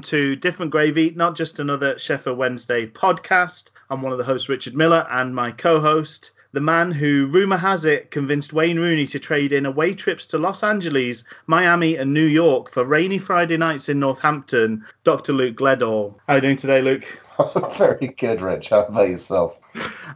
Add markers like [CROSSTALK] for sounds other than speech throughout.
Welcome to Different Gravy, not just another Sheffield Wednesday podcast. I'm one of the hosts, Richard Miller, and my co host, the man who, rumour has it, convinced Wayne Rooney to trade in away trips to Los Angeles, Miami, and New York for rainy Friday nights in Northampton, Dr. Luke Gledall. How are you doing today, Luke? [LAUGHS] Very good, Rich. How about yourself?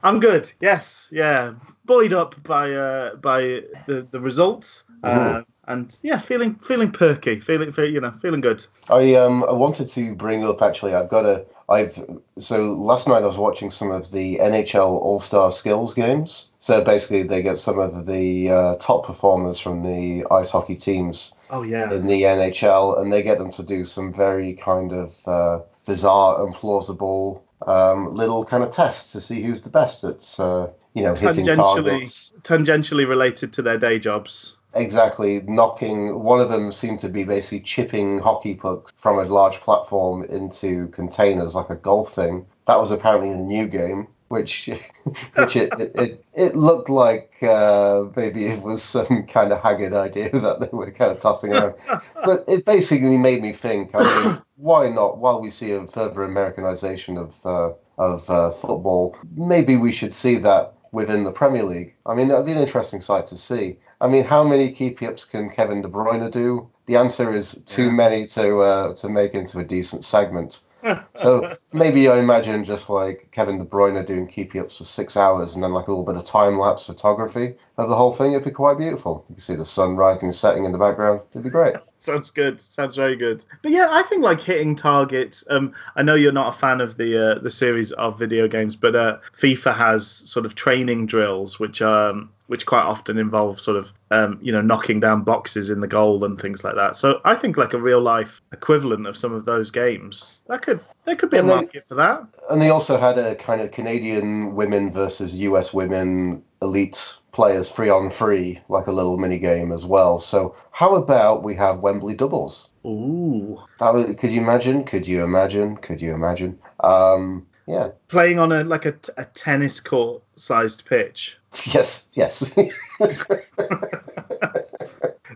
I'm good. Yes, yeah. Buoyed up by uh, by the the results. Uh, and yeah, feeling feeling perky, feeling you know feeling good. I um I wanted to bring up actually. I've got a I've so last night I was watching some of the NHL All Star Skills games. So basically, they get some of the uh, top performers from the ice hockey teams Oh yeah, in the NHL, and they get them to do some very kind of uh, bizarre and plausible um, little kind of tests to see who's the best at uh, you know hitting tangentially targets. tangentially related to their day jobs. Exactly, knocking one of them seemed to be basically chipping hockey pucks from a large platform into containers like a golf thing. That was apparently a new game, which [LAUGHS] which it it, it, looked like uh, maybe it was some kind of haggard idea [LAUGHS] that they were kind of tossing around. but it basically made me think. I mean, [COUGHS] why not? While we see a further Americanization of uh, of uh, football, maybe we should see that within the Premier League. I mean, that'd be an interesting sight to see. I mean, how many keep ups can Kevin De Bruyne do? The answer is too many to uh, to make into a decent segment. [LAUGHS] So maybe I imagine just like Kevin De Bruyne doing keep ups for six hours and then like a little bit of time lapse photography of the whole thing. It'd be quite beautiful. You can see the sun rising and setting in the background. It'd be great. [LAUGHS] Sounds good. Sounds very good. But yeah, I think like hitting targets. Um, I know you're not a fan of the uh, the series of video games, but uh, FIFA has sort of training drills, which um which quite often involve sort of um, you know knocking down boxes in the goal and things like that. So I think like a real life equivalent of some of those games that could there could be a And they- market for that. And they also had a kind of Canadian women versus US women elite players free on free, like a little mini game as well. So how about we have Wembley doubles? Ooh, That would, could you imagine? Could you imagine? Could you imagine? Um, yeah. playing on a like a, a tennis court sized pitch. [LAUGHS] Yes. Yes. [LAUGHS]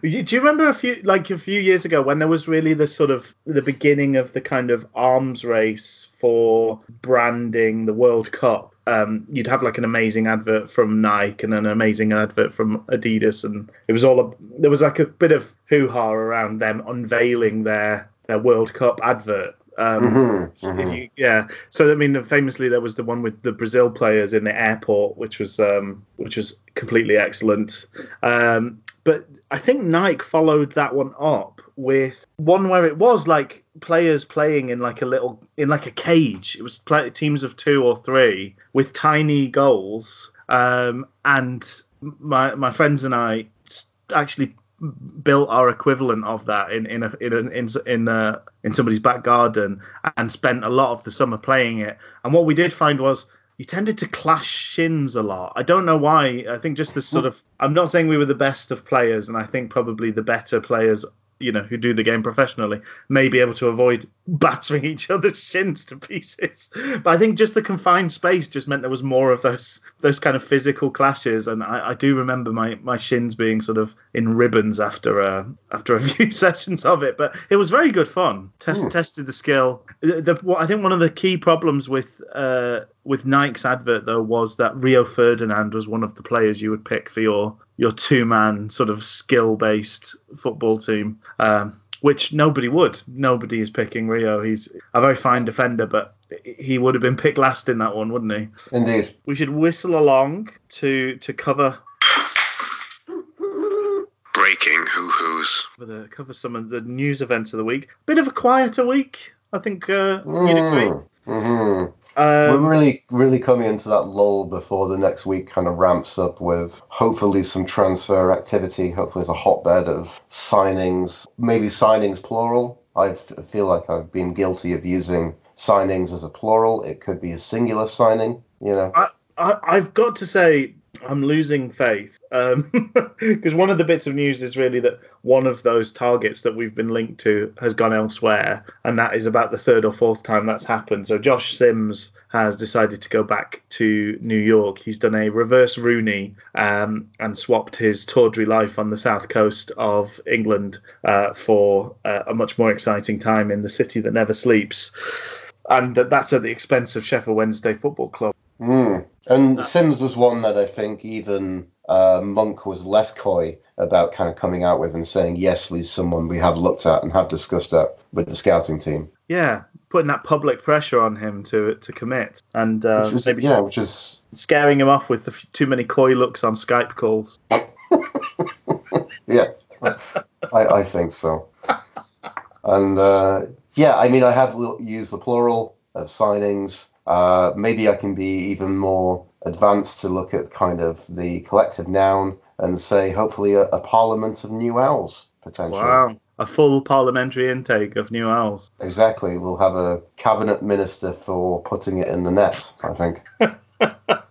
Do you remember a few like a few years ago when there was really the sort of the beginning of the kind of arms race for branding the World Cup? Um, you'd have like an amazing advert from Nike and an amazing advert from Adidas, and it was all a, there was like a bit of hoo ha around them unveiling their their World Cup advert. Um, Mhm, if mhm. you, yeah. So I mean, famously there was the one with the Brazil players in the airport, which was um, which was completely excellent. Um, but I think Nike followed that one up with one where it was like players playing in like a little in like a cage. It was play, teams of two or three with tiny goals. Um, and my my friends and I actually built our equivalent of that in in a, in a, in in, uh, in somebody's back garden and spent a lot of the summer playing it. And what we did find was you tended to clash shins a lot. I don't know why. I think just this sort of. I'm not saying we were the best of players, and I think probably the better players. You know, who do the game professionally may be able to avoid battering each other's shins to pieces. But I think just the confined space just meant there was more of those those kind of physical clashes, and I, I do remember my, my shins being sort of in ribbons after a after a [LAUGHS] few sessions of it. But it was very good fun. Test. Tested the skill. The, the, what I think one of the key problems with uh, with Nike's advert though was that Rio Ferdinand was one of the players you would pick for your your two man sort of skill based football team. Um, which nobody would. Nobody is picking Rio. He's a very fine defender, but he would have been picked last in that one, wouldn't he? Indeed. We should whistle along to to cover Breaking hoo hoos. cover some of the news events of the week. Bit of a quieter week, I think. Uh, you'd agree. Hmm Um, We're really, really coming into that lull before the next week kind of ramps up with hopefully some transfer activity. Hopefully, there's a hotbed of signings, maybe signings plural. I feel like I've been guilty of using signings as a plural. It could be a singular signing, you know. I, I've got to say, I'm losing faith [LAUGHS] because one of the bits of news is really that one of those targets that we've been linked to has gone elsewhere, and that is about the third or fourth time that's happened. So Josh Sims has decided to go back to New York. He's done a reverse Rooney um, and swapped his tawdry life on the south coast of England uh, for uh, a much more exciting time in the city that never sleeps. And that's at the expense of Sheffield Wednesday Football Club. Mm. And Sims was one that I think even uh, Monk was less coy about kind of coming out with and saying, yes, he's someone we have looked at and have discussed that with the scouting team. Yeah, putting that public pressure on him to to commit and uh, which was, maybe yeah, which is scaring him off with the f- too many coy looks on Skype calls. [LAUGHS] yeah, I, I think so. And uh, yeah, I mean, I have used the plural of signings. Uh, maybe I can be even more advanced to look at kind of the collective noun and say, hopefully, a, a parliament of new owls potentially. Wow, a full parliamentary intake of new owls. Exactly. We'll have a cabinet minister for putting it in the net. I think. [LAUGHS]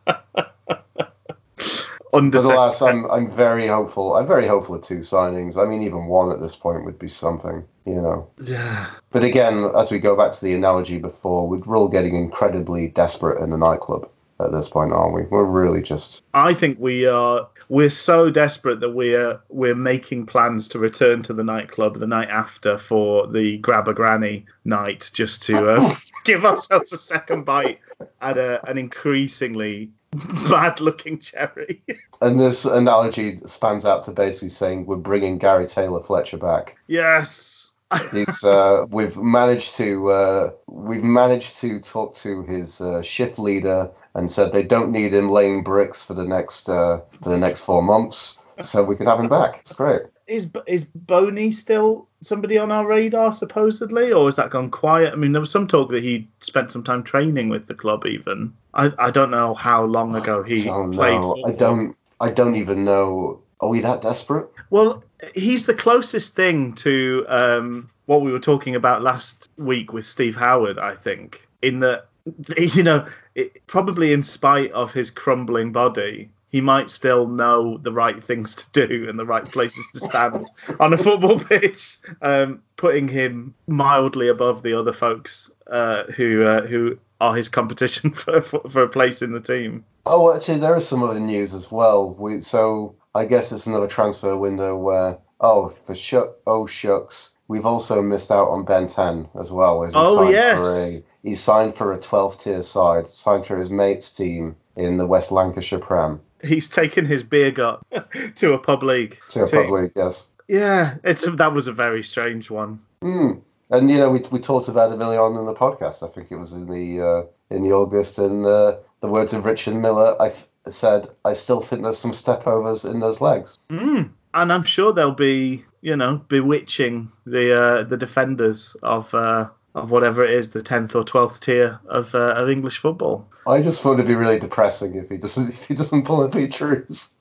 Nevertheless, I'm I'm very hopeful. I'm very hopeful of two signings. I mean, even one at this point would be something, you know. Yeah. But again, as we go back to the analogy before, we're all getting incredibly desperate in the nightclub at this point, aren't we? We're really just. I think we are. We're so desperate that we're we're making plans to return to the nightclub the night after for the grab a granny night, just to uh, [LAUGHS] give ourselves a second bite at a, an increasingly [LAUGHS] bad looking cherry. and this analogy spans out to basically saying we're bringing Gary Taylor Fletcher back. Yes. He's uh, we've managed to uh, we've managed to talk to his uh, shift leader and said they don't need him laying bricks for the next uh, for the next four months, so we can have him back. It's great. Is is Bony still somebody on our radar supposedly, or has that gone quiet? I mean, there was some talk that he spent some time training with the club. Even I, I don't know how long ago he played. no, I don't I don't even know. Are we that desperate? Well, he's the closest thing to um, what we were talking about last week with Steve Howard, I think, in that, [LAUGHS] you know, it, probably in spite of his crumbling body, he might still know the right things to do and the right places to stand [LAUGHS] on a football [LAUGHS] pitch, um, putting him mildly above the other folks uh, who uh, who are his competition [LAUGHS] for, for, for a place in the team. Oh, actually, there is some other news as well. We so I guess it's another transfer window where oh for shuck oh shucks we've also missed out on Ben Ten as well. As he Oh, signed yes. for a he signed for a 12th tier side, signed for his mate's team in the West Lancashire Prem He's taken his beer gut [LAUGHS] to a pub league. to a team. pub league. Yes. Yeah, it's that was a very strange one. Mm. And you know, we, we talked about it early on in the podcast. I think it was in the uh, in the August, and uh, the words of Richard Miller. I f- said, I still think there's some stepovers in those legs. Mm. And I'm sure they'll be, you know, bewitching the uh, the defenders of uh, of whatever it is, the tenth or twelfth tier of uh, of English football. I just thought it'd be really depressing if he doesn't [LAUGHS] if he doesn't pull a Pete Trues.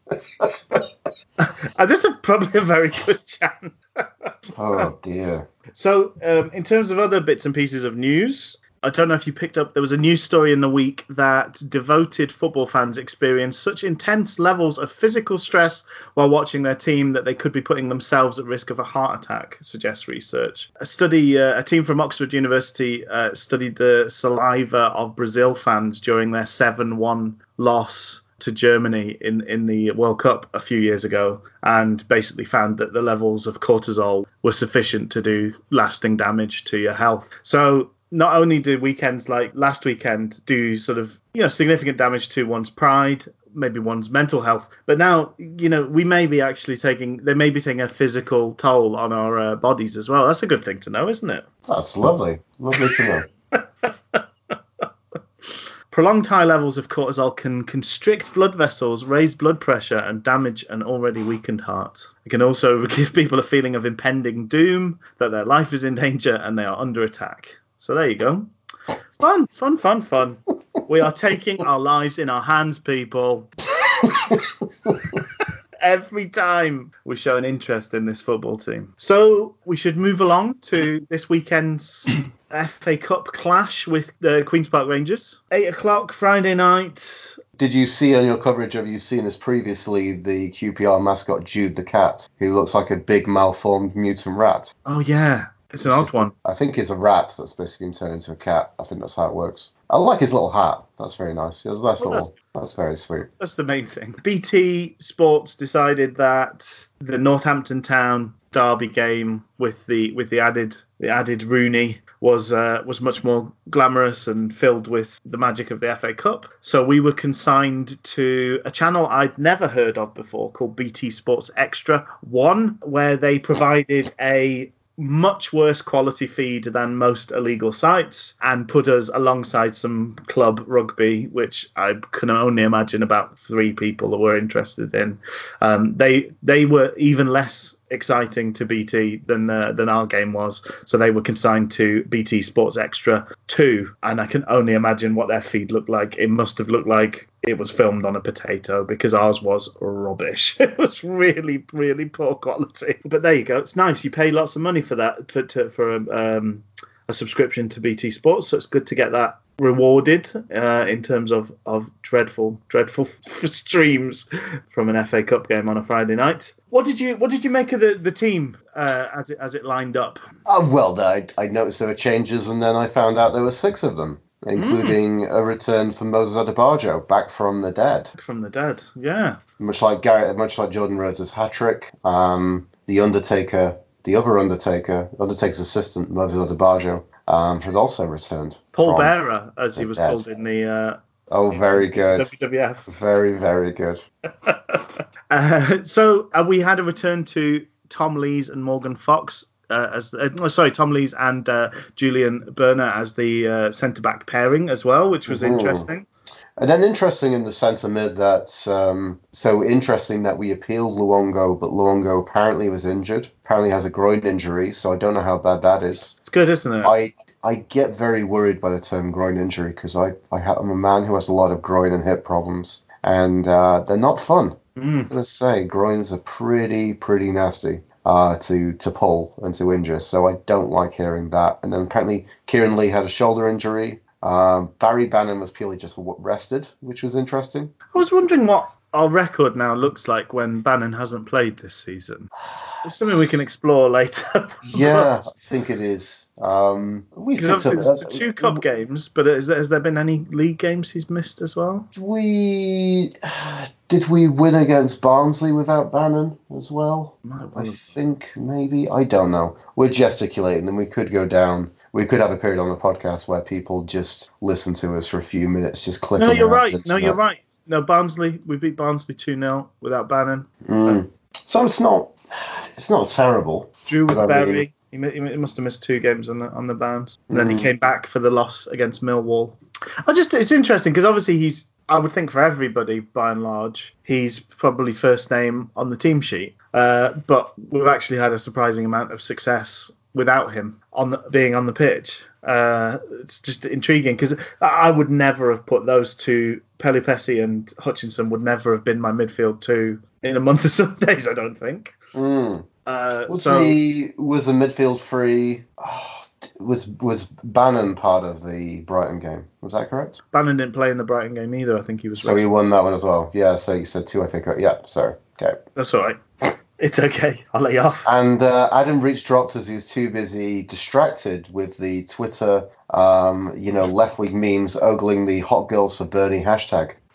And this is probably a very good [LAUGHS] chance. Oh dear. So, um, in terms of other bits and pieces of news, I don't know if you picked up, there was a news story in the week that devoted football fans experience such intense levels of physical stress while watching their team that they could be putting themselves at risk of a heart attack, suggests research. A study, uh, a team from Oxford University uh, studied the saliva of Brazil fans during their 7 1 loss to Germany in, in the World Cup a few years ago and basically found that the levels of cortisol were sufficient to do lasting damage to your health. So not only do weekends like last weekend do sort of you know significant damage to one's pride maybe one's mental health but now you know we may be actually taking they may be taking a physical toll on our uh, bodies as well that's a good thing to know isn't it That's lovely. Lovely to know. [LAUGHS] Prolonged high levels of cortisol can constrict blood vessels, raise blood pressure, and damage an already weakened heart. It can also [LAUGHS] give people a feeling of impending doom, that their life is in danger and they are under attack. So there you go. Fun, fun, fun, fun. We are taking our lives in our hands, people. Every time we show an interest in this football team. So we should move along to this weekend's FA Cup clash with the Queen's Park Rangers. Eight o'clock Friday night. Did you see on your coverage? Have you seen us previously the QPR mascot Jude the cat, who looks like a big malformed mutant rat? Oh yeah, it's an odd one. I think it's a rat that's basically been turned into a cat. I think that's how it works. I like his little hat. That's very nice. He has a nice Well, little. That's very sweet. That's the main thing. BT Sports decided that the Northampton Town derby game with the with the added the added Rooney was uh, was much more glamorous and filled with the magic of the FA Cup. So we were consigned to a channel I'd never heard of before called BT Sports Extra One, where they provided a much worse quality feed than most illegal sites and put us alongside some club rugby, which I can only imagine about three people that were interested in. Um, they they were even less exciting to BT than uh, than our game was, so they were consigned to BT Sports Extra two, and I can only imagine what their feed looked like. It must have looked like it was filmed on a potato because ours was rubbish. [LAUGHS] it was really really poor quality. But there you go. It's nice. You pay lots of money for that for to, for um, a subscription to BT Sports, so it's good to get that rewarded uh, in terms of, of dreadful dreadful [LAUGHS] streams from an FA Cup game on a Friday night. What did you what did you make of the, the team uh, as it as it lined up? Uh, well, I, I noticed there were changes, and then I found out there were six of them, including a return for Moses Odubajo back from the dead. From the dead, yeah. Much like Garrett, much like Jordan Rhodes' hat trick, um, the Undertaker, the other Undertaker, Undertaker's assistant Moses Odubajo, um, has also returned. Paul Bearer, as he was dead. called in the uh, Oh, very good, WWF. very very good. [LAUGHS] Uh, so uh, we had a return to Tom Lees and Morgan Fox uh, as uh, sorry Tom Lees and uh, Julian Börner as the uh, centre back pairing as well, which was Mhm. interesting. And then interesting in the centre mid that um, so interesting that we appealed Luongo, but Luongo apparently was injured. Apparently has a groin injury, so I don't know how bad that is. It's good, isn't it? I I get very worried by the term groin injury because I I ha- I'm a man who has a lot of groin and hip problems, and uh, they're not fun. Mm. Gonna say groins are pretty pretty nasty uh, to to pull and to injure. So I don't like hearing that. And then apparently Kieran Lee had a shoulder injury. Um, Barry Bannon was purely just rested, which was interesting. I was wondering what our record now looks like when Bannon hasn't played this season. It's something we can explore later. [LAUGHS] Yeah, I think it is. Um, we obviously there's two cup games, but is there, has there been any league games he's missed as well? We did we win against Barnsley without Bannon as well? I think maybe I don't know. We're gesticulating, and we could go down. We could have a period on the podcast where people just listen to us for a few minutes, just click. No, you're right. No, you're right. No, Barnsley. We beat Barnsley 2 0 without Bannon. Mm. So it's not. It's not terrible. Drew with Barry. He, he must have missed two games on the on the bounce. And then he Mm. came back for the loss against Millwall. I just it's interesting because obviously he's I would think for everybody by and large he's probably first name on the team sheet. Uh, but we've actually had a surprising amount of success without him on the, being on the pitch. Uh, it's just intriguing because I would never have put those two, Pelupessy and Hutchinson, would never have been my midfield two in a month or of Sundays. [LAUGHS] I don't think. Mm. Uh, Was so the was the midfield free? oh, was was Bannon part of the Brighton game? Was that correct? Bannon didn't play in the Brighton game either. I think he was. So he won that one as well. Yeah. So you said two I think. Yeah. Sorry. Okay. That's all right. It's okay. I'll let you off. And uh, Adam Reach dropped as he was too busy distracted with the Twitter, um, you know, left wing memes ogling the hot girls for Bernie hashtag. [LAUGHS]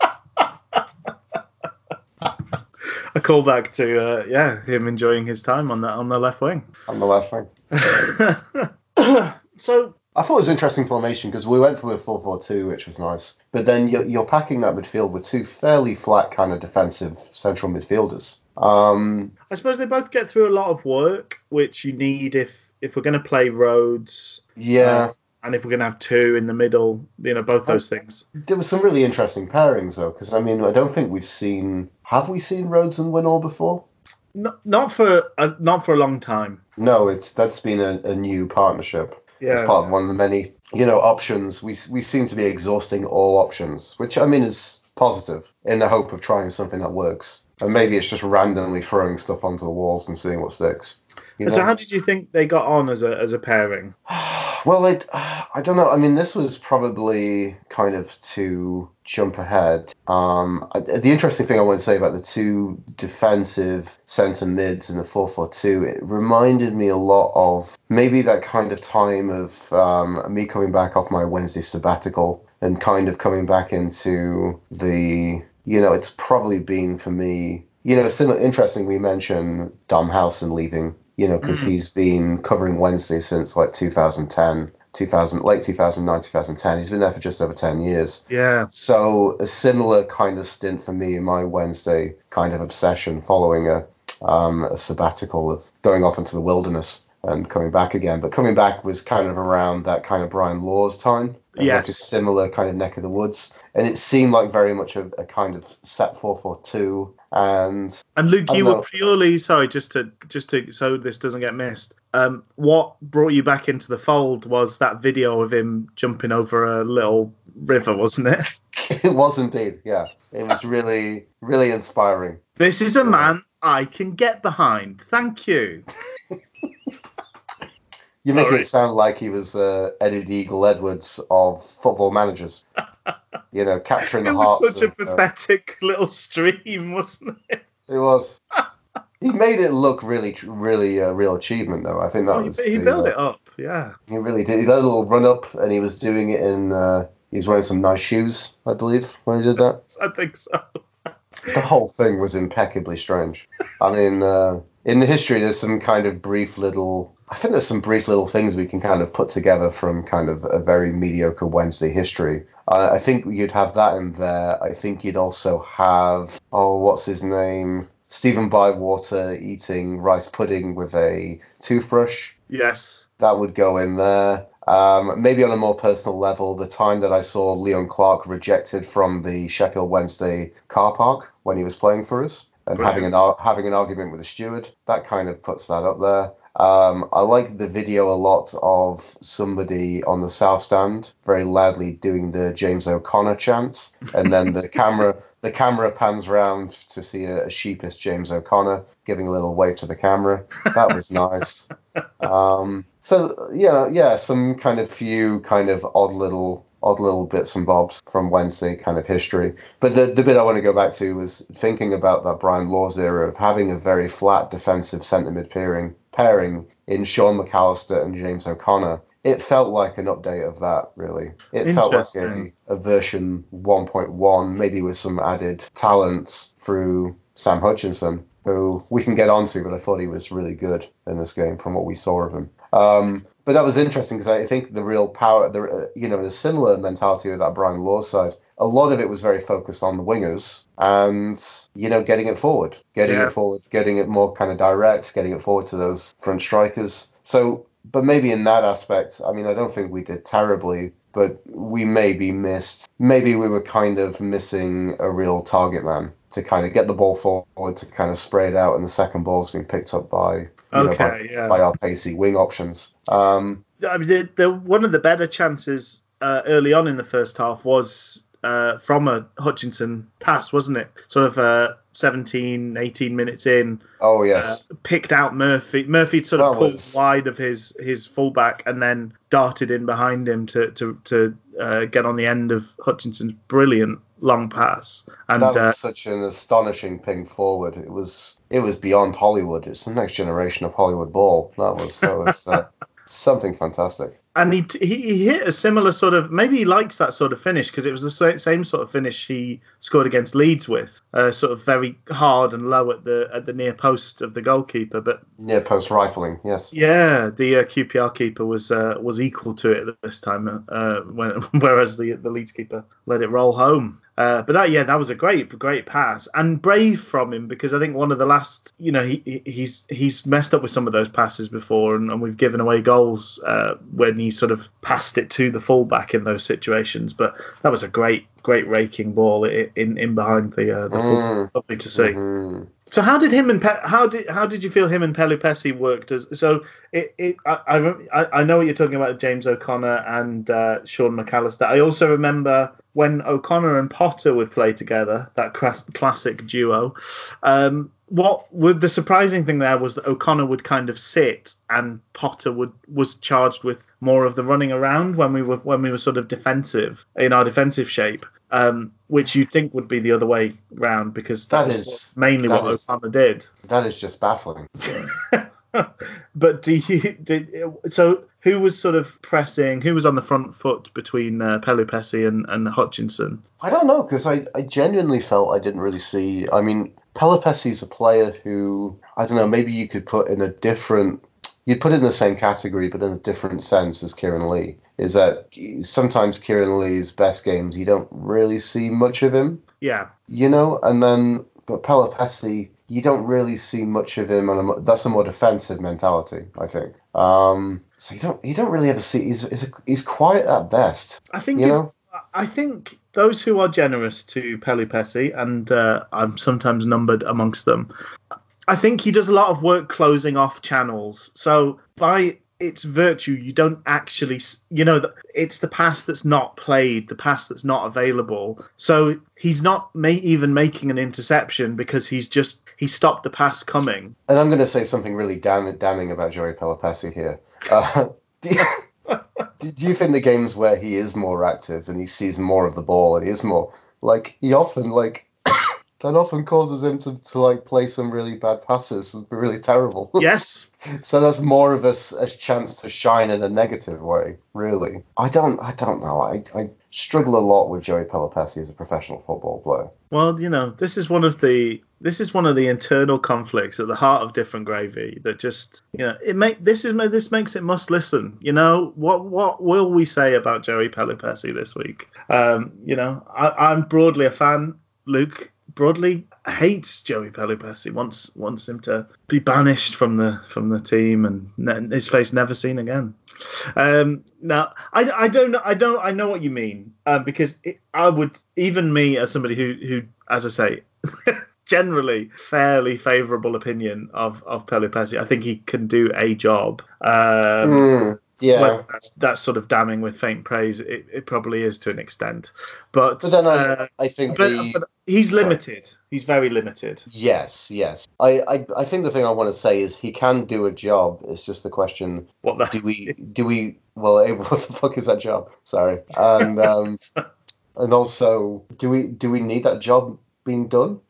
A callback to uh, yeah him enjoying his time on the on the left wing. on the left wing. [LAUGHS] so I thought it was interesting formation because we went for a 4 4 2, which was nice. But then you're, you're packing that midfield with two fairly flat kind of defensive central midfielders. Um, I suppose they both get through a lot of work, which you need if if we're going to play Rhodes yeah, and if we're going to have two in the middle. You know, both those things. there was some really interesting pairings though, because I mean, I don't think we've seen. Have we seen Rhodes and Winnall before? Not, not for a, not for a long time. No, it's that's been a, a new partnership. Yeah, It's Yeah. part of one of the many, you know, options. We we seem to be exhausting all options, which I mean is positive in the hope of trying something that works. And maybe it's just randomly throwing stuff onto the walls and seeing what sticks. You So how did you think they got on as a as a pairing? [SIGHS] Well, it, I don't know. I mean, this was probably kind of to jump ahead. Um, I, the interesting thing I want to say about the two defensive centre mids in the 4 4 2, it reminded me a lot of maybe that kind of time of um, me coming back off my Wednesday sabbatical and kind of coming back into the, you know, it's probably been for me, you know, similar, interesting we mentioned Dom Howson leaving you know, because mm. he's been covering Wednesday since like 2010. 2000 late 2009 2010 he's been there for just over 10 years yeah so a similar kind of stint for me in my wednesday kind of obsession following a um, a sabbatical of going off into the wilderness and coming back again but coming back was kind of around that kind of brian laws time yes. like a similar kind of neck of the woods and it seemed like very much a, a kind of set 442 and and Luke, you were purely sorry, just to just to so this doesn't get missed. Um, what brought you back into the fold was that video of him jumping over a little river, wasn't it? [LAUGHS] [LAUGHS] it was indeed, yeah. It was really, really inspiring. This is a man I can get behind. Thank you. [LAUGHS] You make it sound like he was uh, Eddie Eagle Edwards of football managers. [LAUGHS] you know, capturing the hearts. It was such of, a uh, pathetic uh, little stream, wasn't it? It was. [LAUGHS] he made it look really, really a uh, real achievement, though. I think that oh, was. He, he built uh, it up, yeah. He really did. He did a little run up, and he was doing it in. Uh, he was wearing some nice shoes, I believe, when he did that. [LAUGHS] I think so. the whole thing was impeccably strange. I mean, uh, in the history, there's some kind of brief little I think there's some brief little things we can kind of put together from kind of a very mediocre Wednesday history. Uh, I think you'd have that in there. I think you'd also have, oh, what's his name? Stephen Bywater eating rice pudding with a toothbrush. Yes. That would go in there. Um, maybe on a more personal level, the time that I saw Leon Clarke rejected from the Sheffield Wednesday car park when he was playing for us and having an having an argument with the steward, that kind of puts that up there. Um, I like the video a lot of somebody on the south stand very loudly doing the James O'Connor chant, and then the [LAUGHS] camera the camera pans around to see a, a, sheepish James O'Connor giving a little wave to the camera. That was nice. [LAUGHS] Um, so yeah, yeah, some kind of few kind of odd little odd little bits and bobs from Wednesday kind of history. But the, the bit I want to go back to was thinking about that Brian Laws era of having a very flat defensive centre mid pairing, pairing in Sean McAllister and James O'Connor. It felt like an update of that, really. It felt like a, a version 1.1, maybe with some added talent through Sam Hutchinson, who we can get onto, but I thought he was really good in this game from what we saw of him. Um, but that was interesting because I think the real power, the uh, you know, a similar mentality with that Brian Law side. A lot of it was very focused on the wingers and you know getting it forward, getting yeah. it forward, getting it more kind of direct, getting it forward to those front strikers. So, but maybe in that aspect, I mean, I don't think we did terribly, but we maybe missed. Maybe we were kind of missing a real target man to kind of get the ball forward to kind of spray it out, and the second ball's been picked up by okay, know, by, yeah. by our pacey wing options. Um, I mean, the, the, one of the better chances uh, early on in the first half was uh, from a Hutchinson pass, wasn't it? Sort of uh, 17, 18 minutes in. Oh yes. Uh, picked out Murphy. Murphy sort of that pulled was... wide of his his fullback and then darted in behind him to to to uh, get on the end of Hutchinson's brilliant long pass. And that was uh, such an astonishing ping forward. It was it was beyond Hollywood. It's the next generation of Hollywood ball. That was that was uh, [LAUGHS] something fantastic and he, he hit a similar sort of maybe he likes that sort of finish because it was the same sort of finish he scored against Leeds with, uh, sort of very hard and low at the at the near post of the goalkeeper, but near post rifling, yes. Yeah, the uh, QPR keeper was uh, was equal to it this time, uh, when, [LAUGHS] whereas the the Leeds keeper let it roll home. Uh, but that yeah, that was a great great pass and brave from him because I think one of the last you know he he's he's messed up with some of those passes before and, and we've given away goals uh, when he sort of passed it to the fullback in those situations. But that was a great great raking ball in in behind the uh, the mm. lovely to see. Mm-hmm. So how did him and Pe- how did how did you feel him and Pelupessy worked as so it, it I, I I know what you're talking about James O'Connor and uh, Sean McAllister. I also remember when O'Connor and Potter would play together, that cras- classic duo, um, what would the surprising thing there was that O'Connor would kind of sit and Potter would was charged with more of the running around when we were when we were sort of defensive in our defensive shape, um, which you'd think would be the other way round because that, That is- mainly that what is- O'Connor did. That is just baffling. [LAUGHS] [LAUGHS] but do you did so? Who was sort of pressing? Who was on the front foot between uh, Pelupessy and, and Hutchinson? I don't know because I, I genuinely felt I didn't really see. I mean, Pelupessy's a player who I don't know. Maybe you could put in a different. You'd put it in the same category, but in a different sense as Kieran Lee. Is that sometimes Kieran Lee's best games you don't really see much of him, Yeah, you know, and then but Pelupessy you don't really see much of him, and that's a more defensive mentality, I think. Um, so you don't you don't really ever see. He's he's, a, he's quiet at best, I think you know. I think those who are generous to Pelupessy, and uh, I'm sometimes numbered amongst them, I think he does a lot of work closing off channels. So by its virtue, you don't actually, you know, it's the pass that's not played, the pass that's not available. So he's not ma- even making an interception because he's just he stopped the pass coming. And I'm going to say something really damn, damning about Joey Pelupessy here. Uh, [LAUGHS] do, you, do you think the games where he is more active and he sees more of the ball and he is more like he often like that often causes him to, to like play some really bad passes, [LAUGHS] really terrible. [LAUGHS] Yes, so that's more of a chance to shine in a negative way, really. I don't, I don't know. I, I struggle a lot with Joey Pelupessy as a professional football player. Well, you know, this is one of the this is one of the internal conflicts at the heart of different gravy that just you know it make this is this makes it must listen. You know what what will we say about Joey Pelupessy this week? Um, you know, I, I'm broadly a fan. Luke broadly hates Joey Pelupessy. wants wants him to be banished from the from the team and ne- his face never seen again. Um, now, I, I don't know. I don't. I know what you mean um, because it, I would even me as somebody who who, as I say, [LAUGHS] generally fairly favourable opinion of of Pelupessy. I think he can do a job. Um, Mm, yeah. whether that's, that's sort of damning with faint praise. It, it probably is to an extent, but but then uh, I, I think but, the, but he's sorry. limited. He's very limited. Yes, yes. I, I, I think the thing I want to say is he can do a job. It's just the question: What the do we, [LAUGHS] do we? Well, eh, [LAUGHS] what the fuck is that job? Sorry, and um, [LAUGHS] and also, do we, do we need that job being done?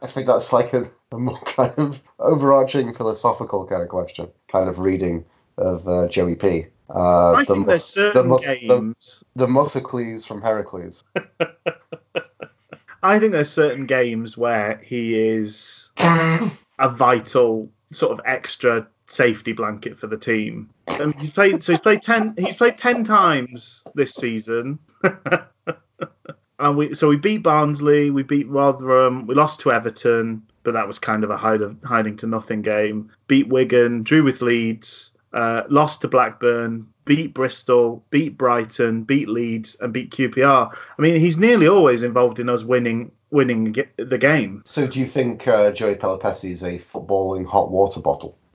I think that's like a, a more kind of overarching philosophical kind of question, kind of reading of uh, Joey P. Uh, I the think there's certain the, games. the Mussocles from Heracles. [LAUGHS] I think there's certain games where he is a vital sort of extra safety blanket for the team. And he's played so he's played ten he's played ten times this season. [LAUGHS] and we so we beat Barnsley, we beat Rotherham, we lost to Everton, but that was kind of a hide of, hiding to nothing game. Beat Wigan, drew with Leeds, uh, lost to Blackburn, beat Bristol, beat Brighton, beat Leeds, and beat QPR. I mean, he's nearly always involved in us winning winning the game. So, do you think uh, Joey Pelupessy is a footballing hot water bottle? [LAUGHS]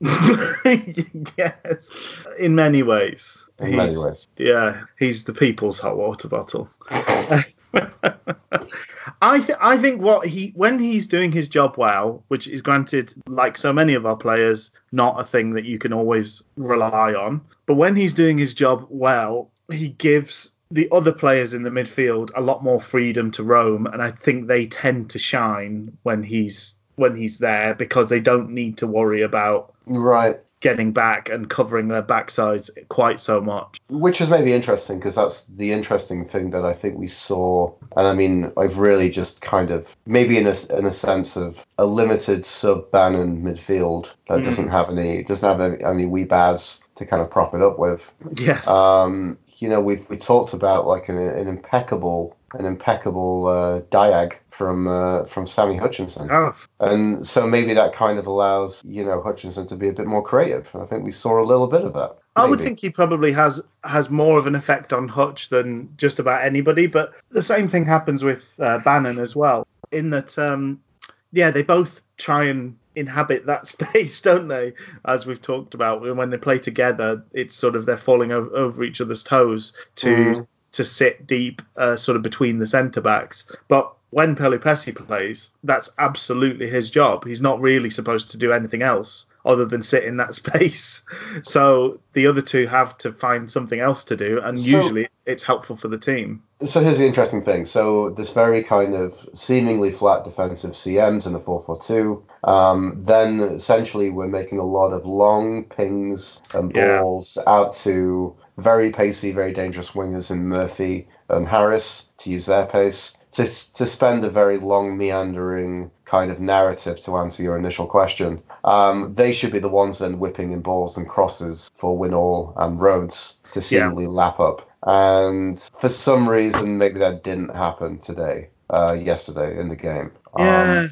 yes, in many ways. In many ways. Yeah, he's the people's hot water bottle. [LAUGHS] I th- I think what he when he's doing his job well, which is granted, like so many of our players, not a thing that you can always rely on. But when he's doing his job well, he gives the other players in the midfield a lot more freedom to roam, and I think they tend to shine when he's when he's there because they don't need to worry about Right. Getting back and covering their backsides quite so much. Which is maybe interesting because that's the interesting thing that I think we saw. And I mean, I've really just kind of, maybe in a, in a sense of a limited sub Bannon midfield that Mm. doesn't have any, doesn't have any, any wee bads to kind of prop it up with. Yes. Um, you know, we've we talked about like an, an impeccable, an impeccable uh, diag from uh, from Sammy Hutchinson. Oh, And so maybe that kind of allows, you know, Hutchinson to be a bit more creative. And I think we saw a little bit of that. I would think he probably has has more of an effect on Hutch than just about anybody. But the same thing happens with uh, Bannon as well, in that um, yeah, they both try and inhabit that [LAUGHS] space, don't they? As we've talked about, when they play together, it's sort of they're falling over, over each other's toes to Mm. To sit deep, uh, sort of between the centre backs. But when Pelupessy plays, that's absolutely his job. He's not really supposed to do anything else other than sit in that [LAUGHS] space. So the other two have to find something else to do, and So- usually it's helpful for the team. So here's the interesting thing. So this very kind of seemingly flat defensive CMs in a 4-4-2. Um, then essentially we're making a lot of long pings and Yeah. balls out to very pacey, very dangerous wingers in Murphy and Harris to use their pace. To, to spend a very long meandering kind of narrative to answer your initial question, um, they should be the ones then whipping in balls and crosses for Winnall and Rhodes to seemingly lap up. And for some reason, maybe that didn't happen today, uh, yesterday in the game. Yeah. Um,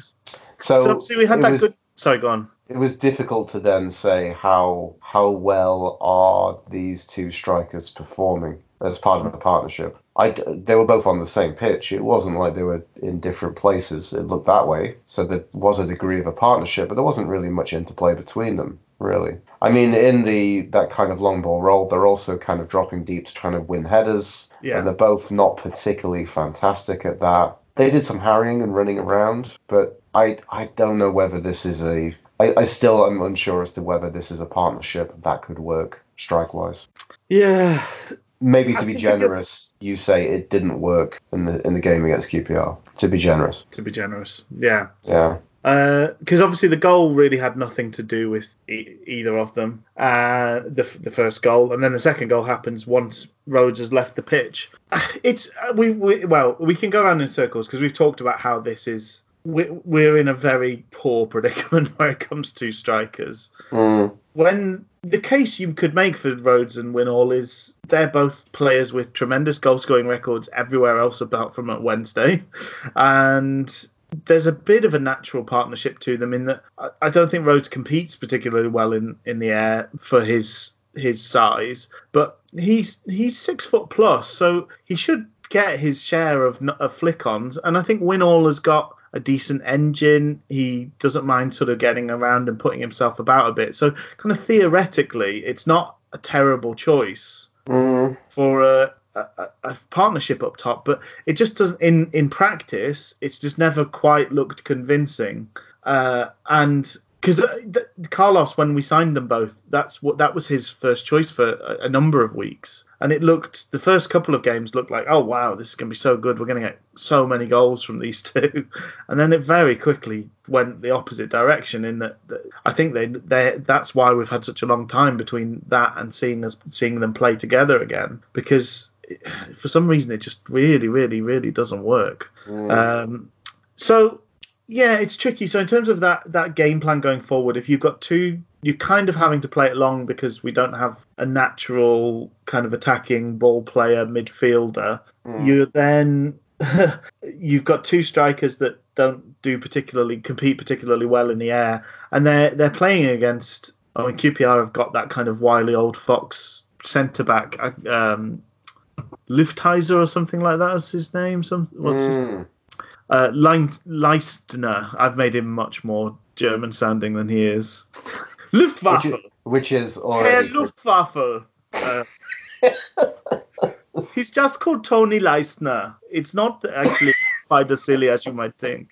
so, so see, we had that was, good. Sorry, go on. It was difficult to then say how how well are these two strikers performing as part of the partnership. I they were both on the same pitch. It wasn't like they were in different places. It looked that way. So there was a degree of a partnership, but there wasn't really much interplay between them. Really, I mean, in the that kind of long ball role, they're also kind of dropping deep to trying to win headers, Yeah. and they're both not particularly fantastic at that. They did some harrying and running around, but I I don't know whether this is a. I, I still am unsure as to whether this is a partnership that could work strike wise. Yeah. Maybe to be think it could- generous, you say it didn't work in the in the game against QPR. To be generous, To be generous. Yeah. yeah. because obviously the goal really had nothing to do with e- either of them. Uh, the the first goal, and then the second goal happens once Rhodes has left the pitch. [SIGHS] It's uh, we, we well we can go around in circles because we've talked about how this is. we- We're in a very poor predicament [LAUGHS] when it comes to strikers. Mm, When the case you could make for Rhodes and Winnall is they're both players with tremendous goal scoring records everywhere else about from at Wednesday, and there's a bit of a natural partnership to them in that I, don't think Rhodes competes particularly well in, in the air for his his size, but he's he's six foot plus, so he should get his share of, of flick-ons, and I think Winnall has got a decent engine. He doesn't mind sort of getting around and putting himself about a bit. So kind of theoretically, it's not a terrible choice mm, for a, a, a partnership up top, but it just doesn't. In in practice, it's just never quite looked convincing. Uh, and because th- Carlos, when we signed them both, that's what that was his first choice for a, a number of weeks, and it looked the first couple of games looked like, oh wow, this is going to be so good. We're going to get so many goals from these [LAUGHS] two, and then it very quickly went the opposite direction. In that, that I think they they that's why we've had such a long time between that and seeing us seeing them play together again because it- for some reason it just really, really, really doesn't work. mm. Um, so yeah, it's tricky. So in terms of that that game plan going forward, if you've got two, you're kind of having to play it long because we don't have a natural kind of attacking ball player midfielder. Mm. You're then [LAUGHS] you've got two strikers that don't do particularly compete particularly well in the air, and they're they're playing against. I mean, QPR have got that kind of wily old fox centre back, um, Luftheiser or something like that is his name. Some what's his Mm. Uh, Leistner. I've made him much more German sounding than he is. [LAUGHS] Luftwaffe. Which is, which is Herr Luftwaffe. Uh, [LAUGHS] he's just called Toni Leistner. It's not actually [LAUGHS] quite as silly as you might think.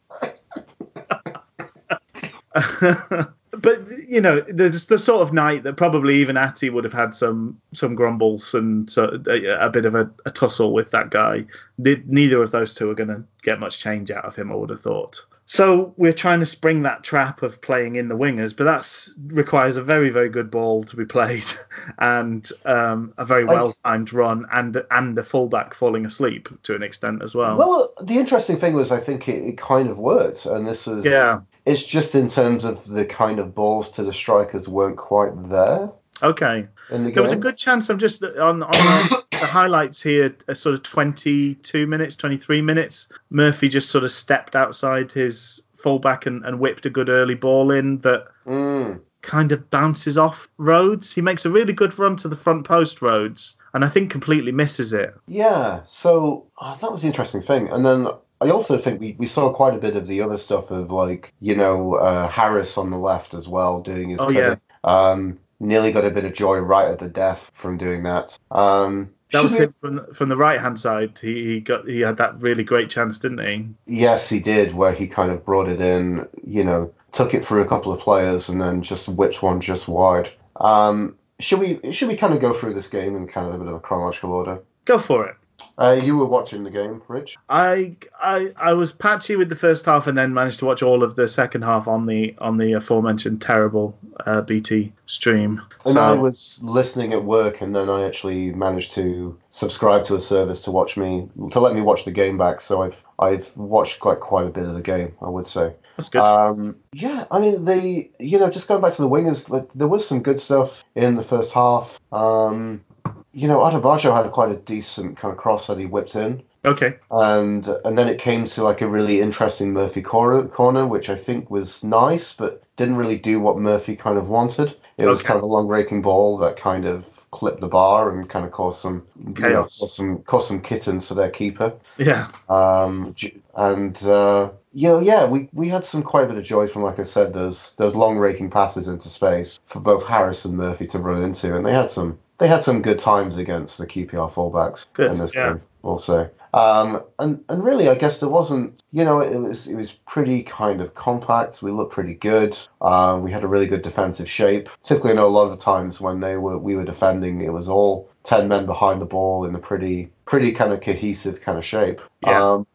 But you know, there's the sort of night that probably even Atty would have had some some grumbles and so, a, a bit of a, a tussle with that guy. The- Neither of those two are going to get much change out of him. I would have thought. So we're trying to spring that trap of playing in the wingers, but that requires a very very good ball to be played [LAUGHS] and um, a very well timed run and and a fullback falling asleep to an extent as well. Well, the interesting thing was, I think it, it kind of worked, and this was Yeah. It's just in terms of the kind of balls to the strikers weren't quite there okay. the game. There was a good chance. I'm just on on the, [COUGHS] the highlights here. A sort of 22 minutes, 23 minutes. Murphy just sort of stepped outside his fullback and, and whipped a good early ball in that Mm. kind of bounces off Rhodes. He makes a really good run to the front post, Rhodes, and I think completely misses it. Yeah, so uh, that was the interesting thing. And then I also think we, we saw quite a bit of the other stuff of like, you know, uh, Harris on the left as well doing his Oh, of- um nearly got a bit of joy right at the death from doing that. Um That was him from from the right hand side. He, he got he had that really great chance, didn't he? Yes, he did, where he kind of brought it in, you know, took it through a couple of players and then just whipped one just wide. Um, should we should we kind of go through this game in kind of a bit of a chronological order? Go for it. Uh, you were watching the game, Rich. I, I I was patchy with the first half and then managed to watch all of the second half on the on the aforementioned terrible uh, BT stream. And So I was listening at work, and then I actually managed to subscribe to a service to watch me to let me watch the game back. So I've I've watched like quite a bit of the game, I would say. that's good. Um, yeah, I mean, the you know, just going back to the wingers, like, there was some good stuff in the first half. Um, you know, Adebayo had quite a decent kind of cross that he whipped in, okay. and and then it came to like a really interesting Murphy corner, corner which I think was nice, but didn't really do what Murphy kind of wanted. It was kind of a long raking ball that kind of clipped the bar and kind of caused some you know, Chaos. caused some caused some kittens to their keeper. Yeah. Um, and uh, you know, yeah, we, we had some quite a bit of joy from, like I said, those those long raking passes into space for both Harris and Murphy to run into, and they had some they had some good times against the QPR fullbacks Good, in this yeah. game, also. Um, and and really, I guess there wasn't, you know, it was it was pretty kind of compact. We looked pretty good. Uh, we had a really good defensive shape. Typically, I know a lot of the times when they were we were defending, it was all ten men behind the ball in a pretty pretty kind of cohesive kind of shape. Yeah. Um,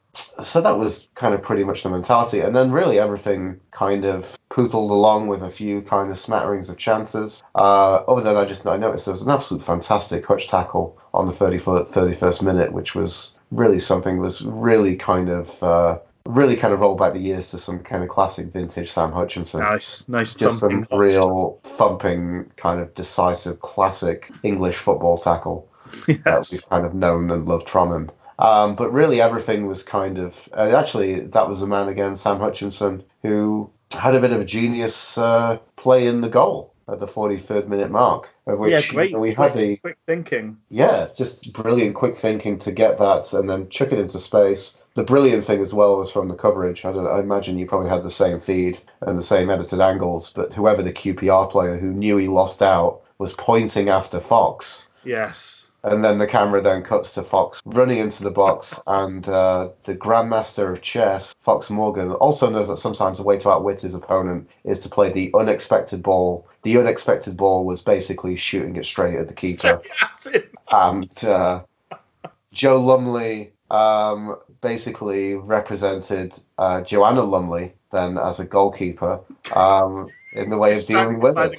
so that was kind of pretty much the mentality, and then really everything kind of pootled along with a few kind of smatterings of chances. Uh, other than I just I noticed there was an absolute fantastic hutch tackle on the 30, 31st minute, which was really something was really kind of uh, really kind of roll back the years to some kind of classic vintage Sam Hutchinson. Nice. Nice. Just some real thumping, kind of decisive, classic English football tackle [LAUGHS] that Yes. we've kind of known and loved from him. Um, but really, everything was kind of. And actually, that was a man again, Sam Hutchinson, who had a bit of a genius uh, play in the goal at the 43rd minute mark. Of which yeah. Great. we quick, had the quick thinking. yeah, just brilliant quick thinking to get that and then chuck it into space. The brilliant thing as well was from the coverage. I, don't, I imagine you probably had the same feed and the same edited angles, but whoever the QPR player who knew he lost out was pointing after Fox. Yes. And then the camera then cuts to Fox running into the box, and uh, the Grandmaster of Chess, Fox Morgan, also knows that sometimes the way to outwit his opponent is to play the unexpected ball. The unexpected ball was basically shooting it straight at the keeper [LAUGHS] Straight at him. and uh, Joe Lumley um, basically represented uh, Joanna Lumley then as a goalkeeper um, in the way of dealing with it.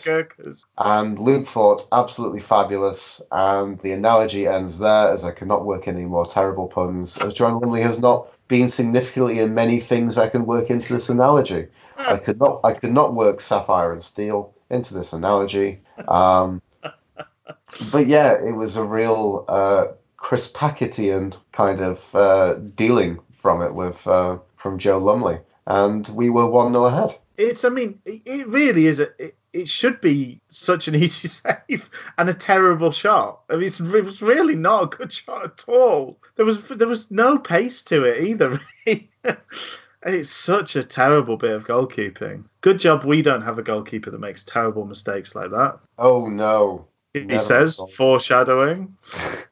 And Luke thought absolutely fabulous, and the analogy ends there as I cannot work any more terrible puns, as Joanna Lumley has not been significantly in many things I can work into this analogy. I could not I could not work sapphire and steel into this analogy. Um, [LAUGHS] but yeah, it was a real uh, Chris Packetian kind of uh, dealing from it with uh, from Joe Lumley, and we were one 0 ahead. It's. I mean, it, really is. A, it, it should be such an [LAUGHS] easy save and a terrible shot. I mean, it's, it was really not a good shot at all. There was there was no pace to it either. [LAUGHS] really. it's such a terrible bit of goalkeeping. Good job we don't have a goalkeeper that makes terrible mistakes like that. Oh no! He Never says, foreshadowing. [LAUGHS]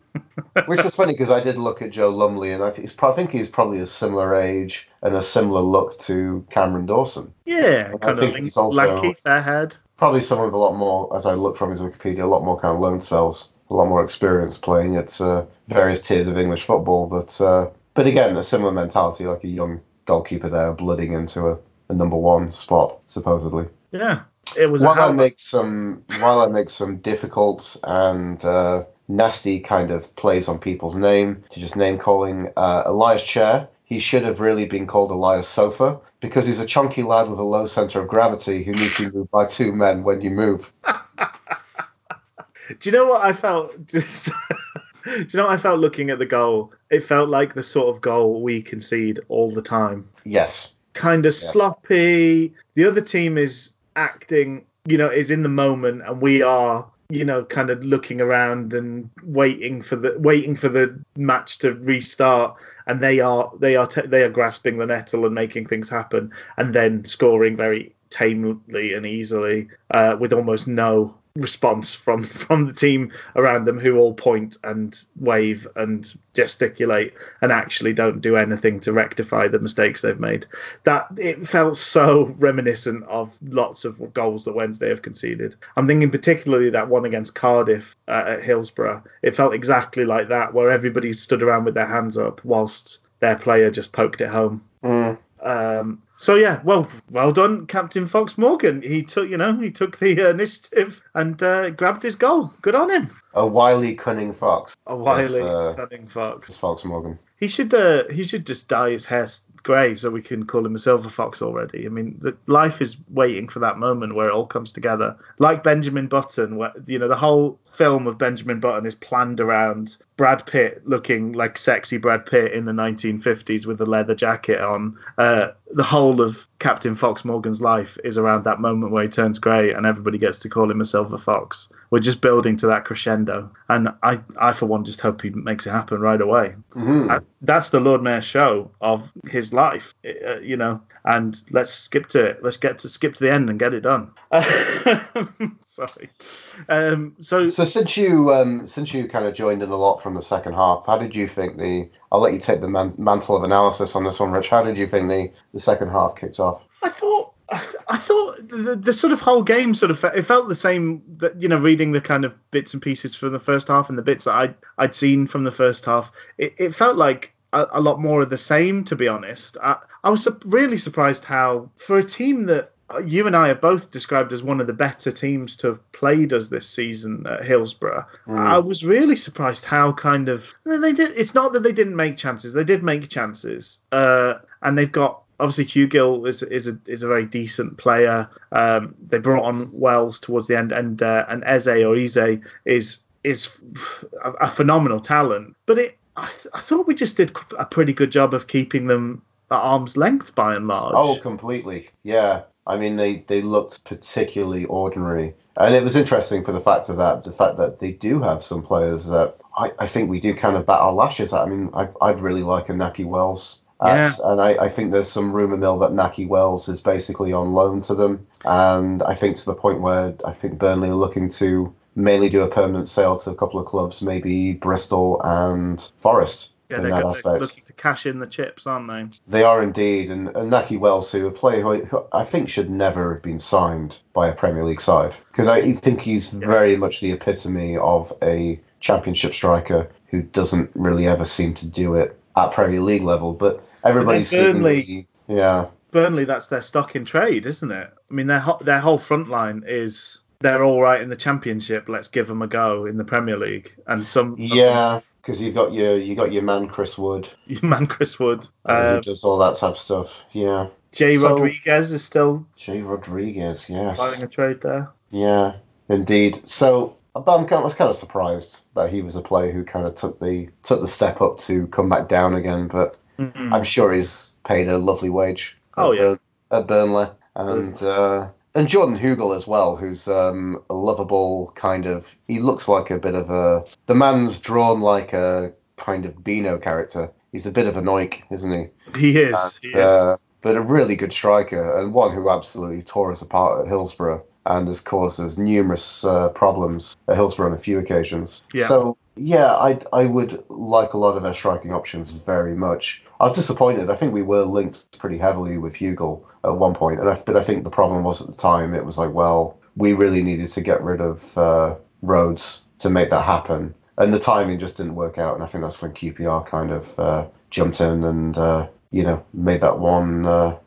Which was funny because I did look at Joe Lumley, and I think, he's, pro- I think he's probably a similar age and a similar look to Cameron Dawson. Yeah, I kind of think lanky, he's also- lanky, fair head. Probably someone with a lot more, as I look from his Wikipedia, a lot more kind of loan spells, a lot more experience playing at uh, various tiers of English football. But uh, but again, a similar mentality, like a young goalkeeper there, blooding into a, a number one spot, supposedly. Yeah, it was. while I of make some while I make some difficult and uh, nasty kind of plays on people's name to just name calling uh, Ilias Chair. He should have really been called Ilias Sofa because he's a chunky lad with a low center of gravity who needs to be moved by two men when you move. [LAUGHS] Do you know what I felt? [LAUGHS] Do you know what I felt looking at the goal? It felt like the sort of goal we concede all the time. Yes. Kind of Yes. sloppy. The other team is acting, you know, is in the moment, and we are, you know, kind of looking around and waiting for the waiting for the match to restart. And they are they are t- they are grasping the nettle and making things happen, and then scoring very tamely and easily uh, with almost no response from from the team around them who all point and wave and gesticulate and actually don't do anything to rectify the mistakes they've made. That it felt so reminiscent of lots of goals that Wednesday have conceded. I'm thinking particularly that one against Cardiff uh, at Hillsborough. It felt exactly like that where everybody stood around with their hands up whilst their player just poked it home. Mm. um, so yeah, well, well done, Captain Fox Morgan. He took, you know, he took the initiative and uh, grabbed his goal. Good on him. A wily, cunning fox. A wily, uh, cunning fox. It's Fox Morgan. He should, uh, he should just dye his hair grey so we can call him a silver fox already. I mean, the, life is waiting for that moment where it all comes together. Like Benjamin Button, where you know the whole film of Benjamin Button is planned around Brad Pitt looking like sexy Brad Pitt in the 1950s with a leather jacket on. Uh, the whole of Captain Fox Morgan's life is around that moment where he turns grey and everybody gets to call him a silver fox. We're just building to that crescendo, and I, I for one, just hope he makes it happen right away. Mhm. Uh, That's the Lord Mayor show of his life, uh, you know. And let's skip to it. Let's get to skip to the end and get it done. [LAUGHS] Sorry. Um, so So since you um, since you kind of joined in a lot from the second half, how did you think the? I'll let you take the man, mantle of analysis on this one, Rich. How did you think the, the second half kicked off? I thought [LAUGHS] I thought the, the sort of whole game sort of it felt the same that you know reading the kind of bits and pieces from the first half and the bits that I'd I'd seen from the first half it, it felt like a, a lot more of the same to be honest I, I was su- really surprised how for a team that you and I are both described as one of the better teams to have played us this season at Hillsborough. I was really surprised how kind of they did. It's not that they didn't make chances; they did make chances, uh, and they've got obviously Hugill is is a is a very decent player. Um, they brought on Wells towards the end, and uh, and Eze or Eze is is a, a phenomenal talent. But it, I, th- I thought we just did a pretty good job of keeping them at arm's length by and large. Oh, completely. Yeah. I mean, they, they looked particularly ordinary. And it was interesting for the fact of that, the fact that they do have some players that I, I think we do kind of bat our lashes at. I mean, I, I'd really like a Nakhi Wells. At, And I, I think there's some rumour mill that Nakhi Wells is basically on loan to them. And I think to the point where I think Burnley are looking to mainly do a permanent sale to a couple of clubs, maybe Bristol and Forest yeah, they're, they're looking to cash in the chips, aren't they? They are indeed, and, and Nakhi Wells, who a player who, who I think should never have been signed by a Premier League side, because I think he's very much the epitome of a Championship striker who doesn't really ever seem to do it at Premier League level. But everybody's Burnley- seemingly- yeah, Burnley, that's their stock in trade, isn't it? I mean, their their whole front line is they're all right in the Championship. Let's give them a go in the Premier League. And some yeah, because you've got your you got your man Chris Wood [LAUGHS] man, Chris Wood, uh, who does all that type of stuff. Yeah, Jay So- Rodriguez is still Jay Rodriguez, yes. playing a trade there. Yeah, indeed. So but I'm kind of, I was kind of surprised that he was a player who kind of took the took the step up to come back down again. But Mhm. I'm sure he's paid a lovely wage. Oh, at yeah. At Burnley, and uh, and Jordan Hugill as well, who's um, a lovable kind of. He looks like a bit of a. The man's drawn like a kind of Beano character. He's a bit of a noik, isn't he? He is. He is. Uh, but a really good striker and one who absolutely tore us apart at Hillsborough and has caused us numerous uh, problems at Hillsborough on a few occasions. Yeah. So yeah, I I would like a lot of our striking options very much. I was disappointed. I think we were linked pretty heavily with Hugill at one point, and I, but I think the problem was at the time it was like, well, we really needed to get rid of uh, Rhodes to make that happen, and the timing just didn't work out. And I think that's when QPR kind of uh, jumped in and uh, you know made that one uh,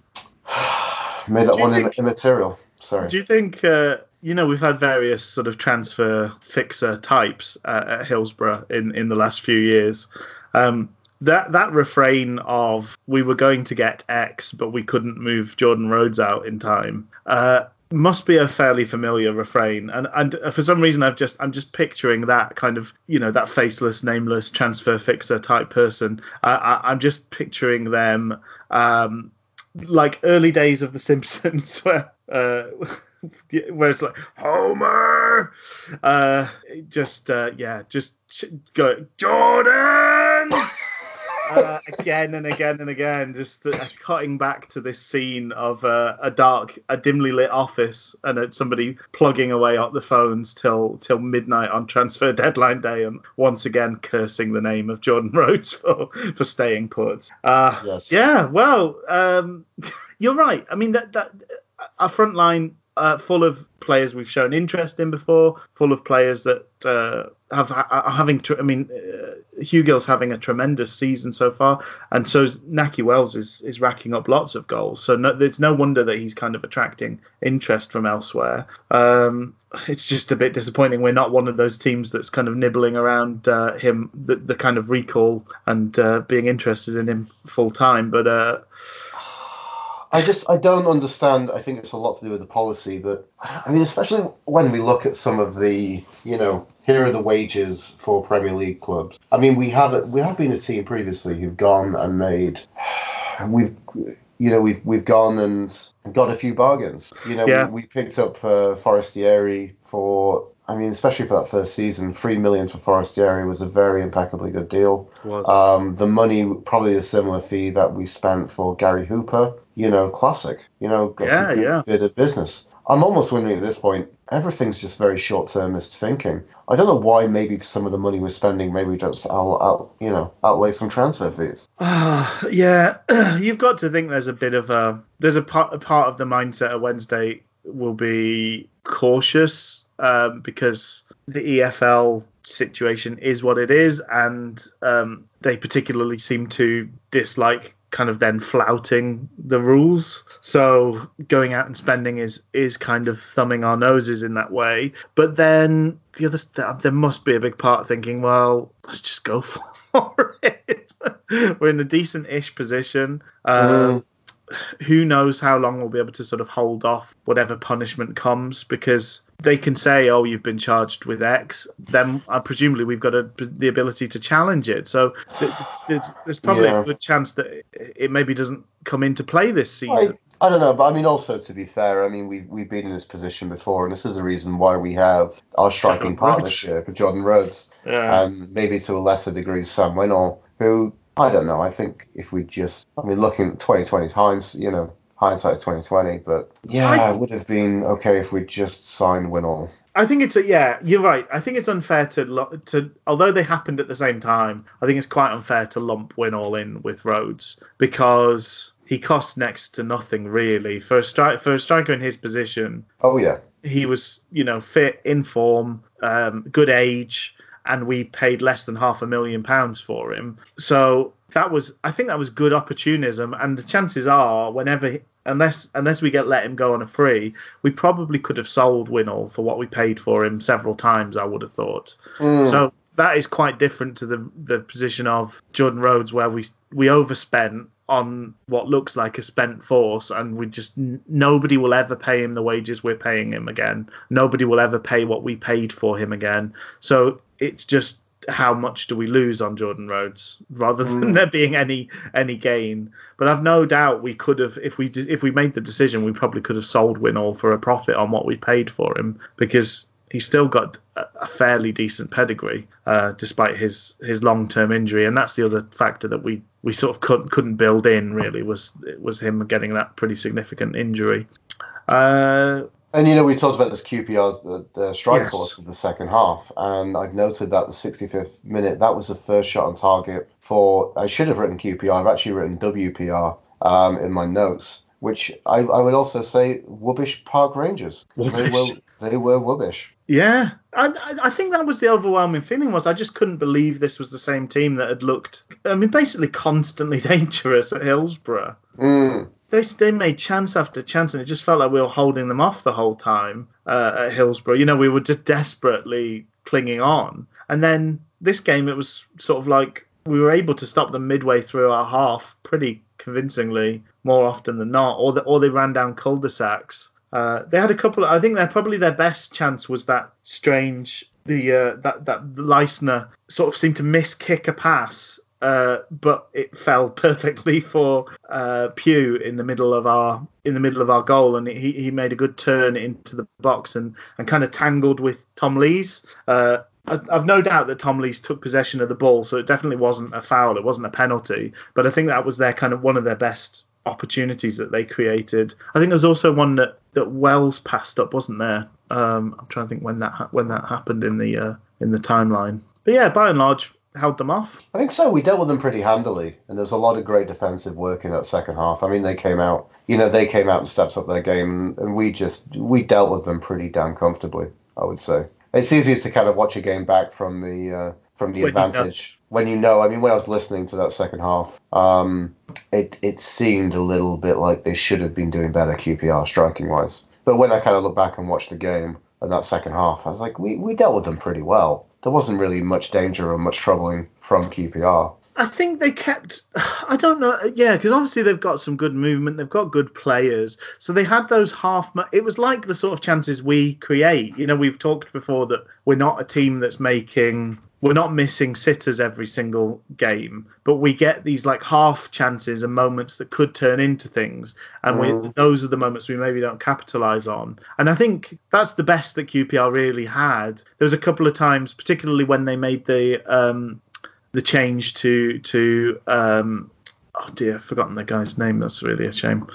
[SIGHS] made that one think- immaterial. Sorry. Do you think, uh, you know, we've had various sort of transfer fixer types uh, at Hillsborough in, in the last few years. Um, that that refrain of we were going to get X, but we couldn't move Jordan Rhodes out in time. Uh, must be a fairly familiar refrain, and and for some reason I've just I'm just picturing that kind of you know that faceless, nameless transfer fixer type person. I, I, I'm just picturing them um, like early days of The Simpsons, [LAUGHS] where uh, [LAUGHS] where it's like Homer, uh, just uh, yeah, just go Jordan. Uh, again and again and again, just uh, cutting back to this scene of uh, a dark, a dimly lit office, and uh, somebody plugging away at the phones till till midnight on transfer deadline day, and once again cursing the name of Jordan [LAUGHS] Rhodes for for staying put. Uh, Yes. Yeah, well, um, [LAUGHS] you're right. I mean that that our front line uh, full of players we've shown interest in before, full of players that uh, have are having. Tr- I mean, uh, Hugill's having a tremendous season so far, and so Nakhi Wells is is racking up lots of goals. So no, there's no wonder that he's kind of attracting interest from elsewhere. Um, it's just a bit disappointing. We're not one of those teams that's kind of nibbling around uh, him, the, the kind of recall and uh, being interested in him full time. But uh, I just I don't understand. I think it's a lot to do with the policy, but I mean, especially when we look at some of the, you know, here are the wages for Premier League clubs. I mean, we have we have been a team previously who've gone and made, [SIGHS] we've, you know, we've we've gone and got a few bargains. You know, Yeah. we, we picked up uh, Forestieri for. I mean, especially for that first season, three million for Forestieri was a very impeccably good deal. was Um, the money, probably a similar fee that we spent for Gary Hooper. You know, classic. You know, that's Yeah, a good yeah. bit of business. I'm almost wondering at this point, everything's just very short-termist thinking. I don't know why. Maybe some of the money we're spending, maybe we just out, out, you know, outlay some transfer fees. Ah, [SIGHS] yeah, [CLEARS THROAT] you've got to think there's a bit of a there's a part a part of the mindset of Wednesday will be cautious um, because the EFL situation is what it is, and um, they particularly seem to dislike kind of then flouting the rules. So going out and spending is is kind of thumbing our noses in that way. But then the other there must be a big part thinking, well, let's just go [LAUGHS] for it. We're in a decent-ish position. Um, who knows how long we'll be able to sort of hold off whatever punishment comes because they can say, "Oh, you've been charged with X." Then uh, presumably we've got a, the ability to challenge it. So th- th- there's, there's probably Yeah. a good chance that it- it maybe doesn't come into play this season. I, I don't know, but I mean, also to be fair, I mean, we've we've been in this position before, and this is the reason why we have our striking Jordan partnership with Jordan Rhodes. yeah. and maybe to a lesser degree Sam Winnall, who I don't know. I think if we just, I mean, looking at 2020's hindsight, you know, hindsight's 2020, but yeah, it would have been okay if we just signed Winnall. I think it's a, yeah, you're right. I think it's unfair to to although they happened at the same time. I think it's quite unfair to lump Winnall in with Rhodes because he costs next to nothing really for a strike for a striker in his position. Oh yeah, He was you know fit, in form, um, good age, and we paid less than half a million pounds for him. So that was I think that was good opportunism, and the chances are whenever. Unless unless we get let him go on a free, we probably could have sold Winnall for what we paid for him several times. I would have thought. Mm, So that is quite different to the the position of Jordan Rhodes, where we we overspent on what looks like a spent force, and we just n- nobody will ever pay him the wages we're paying him again. Nobody will ever pay what we paid for him again. So it's just how much do we lose on Jordan Rhodes rather than Mm. there being any any gain. But I've no doubt we could have if we if we made the decision, we probably could have sold Winnall for a profit on what we paid for him because he's still got a a fairly decent pedigree uh, despite his his long term injury, and that's the other factor that we we sort of couldn't couldn't build in really was was him getting that pretty significant injury. Uh, and you know, we talked about this QPR's the, the strike Yes. force in the second half, and I've noted that the 65th minute that was the first shot on target for. I should have written QPR. I've actually written WPR um, in my notes. Which I, I would also say Wubbish Park Rangers because they were they were Wubbish. Yeah, I, I I think that was the overwhelming feeling was I just couldn't believe this was the same team that had looked, I mean, basically constantly [LAUGHS] dangerous at Hillsborough. Mm. They they made chance after chance, and it just felt like we were holding them off the whole time uh, at Hillsborough. You know, we were just desperately clinging on, and then this game it was sort of like we were able to stop them midway through our half pretty convincingly, more often than not, or the, or they ran down cul-de-sacs. Uh, they had a couple. I think they're probably their best chance was that strange the uh, that that Leistner sort of seemed to miss kick a pass, uh, but it fell [LAUGHS] perfectly for uh, Pugh in the middle of our in the middle of our goal, and he, he made a good turn into the box and, and kind of tangled with Tom Lees. Uh, I've no doubt that Tom Lees took possession of the ball, so it definitely wasn't a foul. It wasn't a penalty, but I think that was their kind of one of their best opportunities that they created. I think there was also one that, that Wells passed up, wasn't there? Um, I'm trying to think when that ha- when that happened in the uh, in the timeline. But yeah, by and large, held them off. I think so. We dealt with them pretty handily, and there's a lot of great defensive work in that second half. I mean, they came out, you know, they came out and stepped up their game, and we just we dealt with them pretty damn comfortably. I would say it's easier to kind of watch a game back from the uh, from the When you know. advantage when you know. I mean, when I was listening to that second half, um, it it seemed a little bit like they should have been doing better QPR striking wise. But when I kind of look back and watch the game and that second half, I was like, we, we dealt with them pretty well. There wasn't really much danger or much troubling from QPR. I think they kept. [SIGHS] I don't know. Yeah, because obviously they've got some good movement. They've got good players. So they had those half. It was like the sort of chances we create. You know, we've talked before that we're not a team that's making. We're not missing sitters every single game, but we get these like half chances and moments that could turn into things, and we, Mm. those are the moments we maybe don't capitalize on. And I think that's the best that QPR really had. There was a couple of times, particularly when they made the um, the change to to um, oh dear, I've forgotten the guy's name. That's really a shame.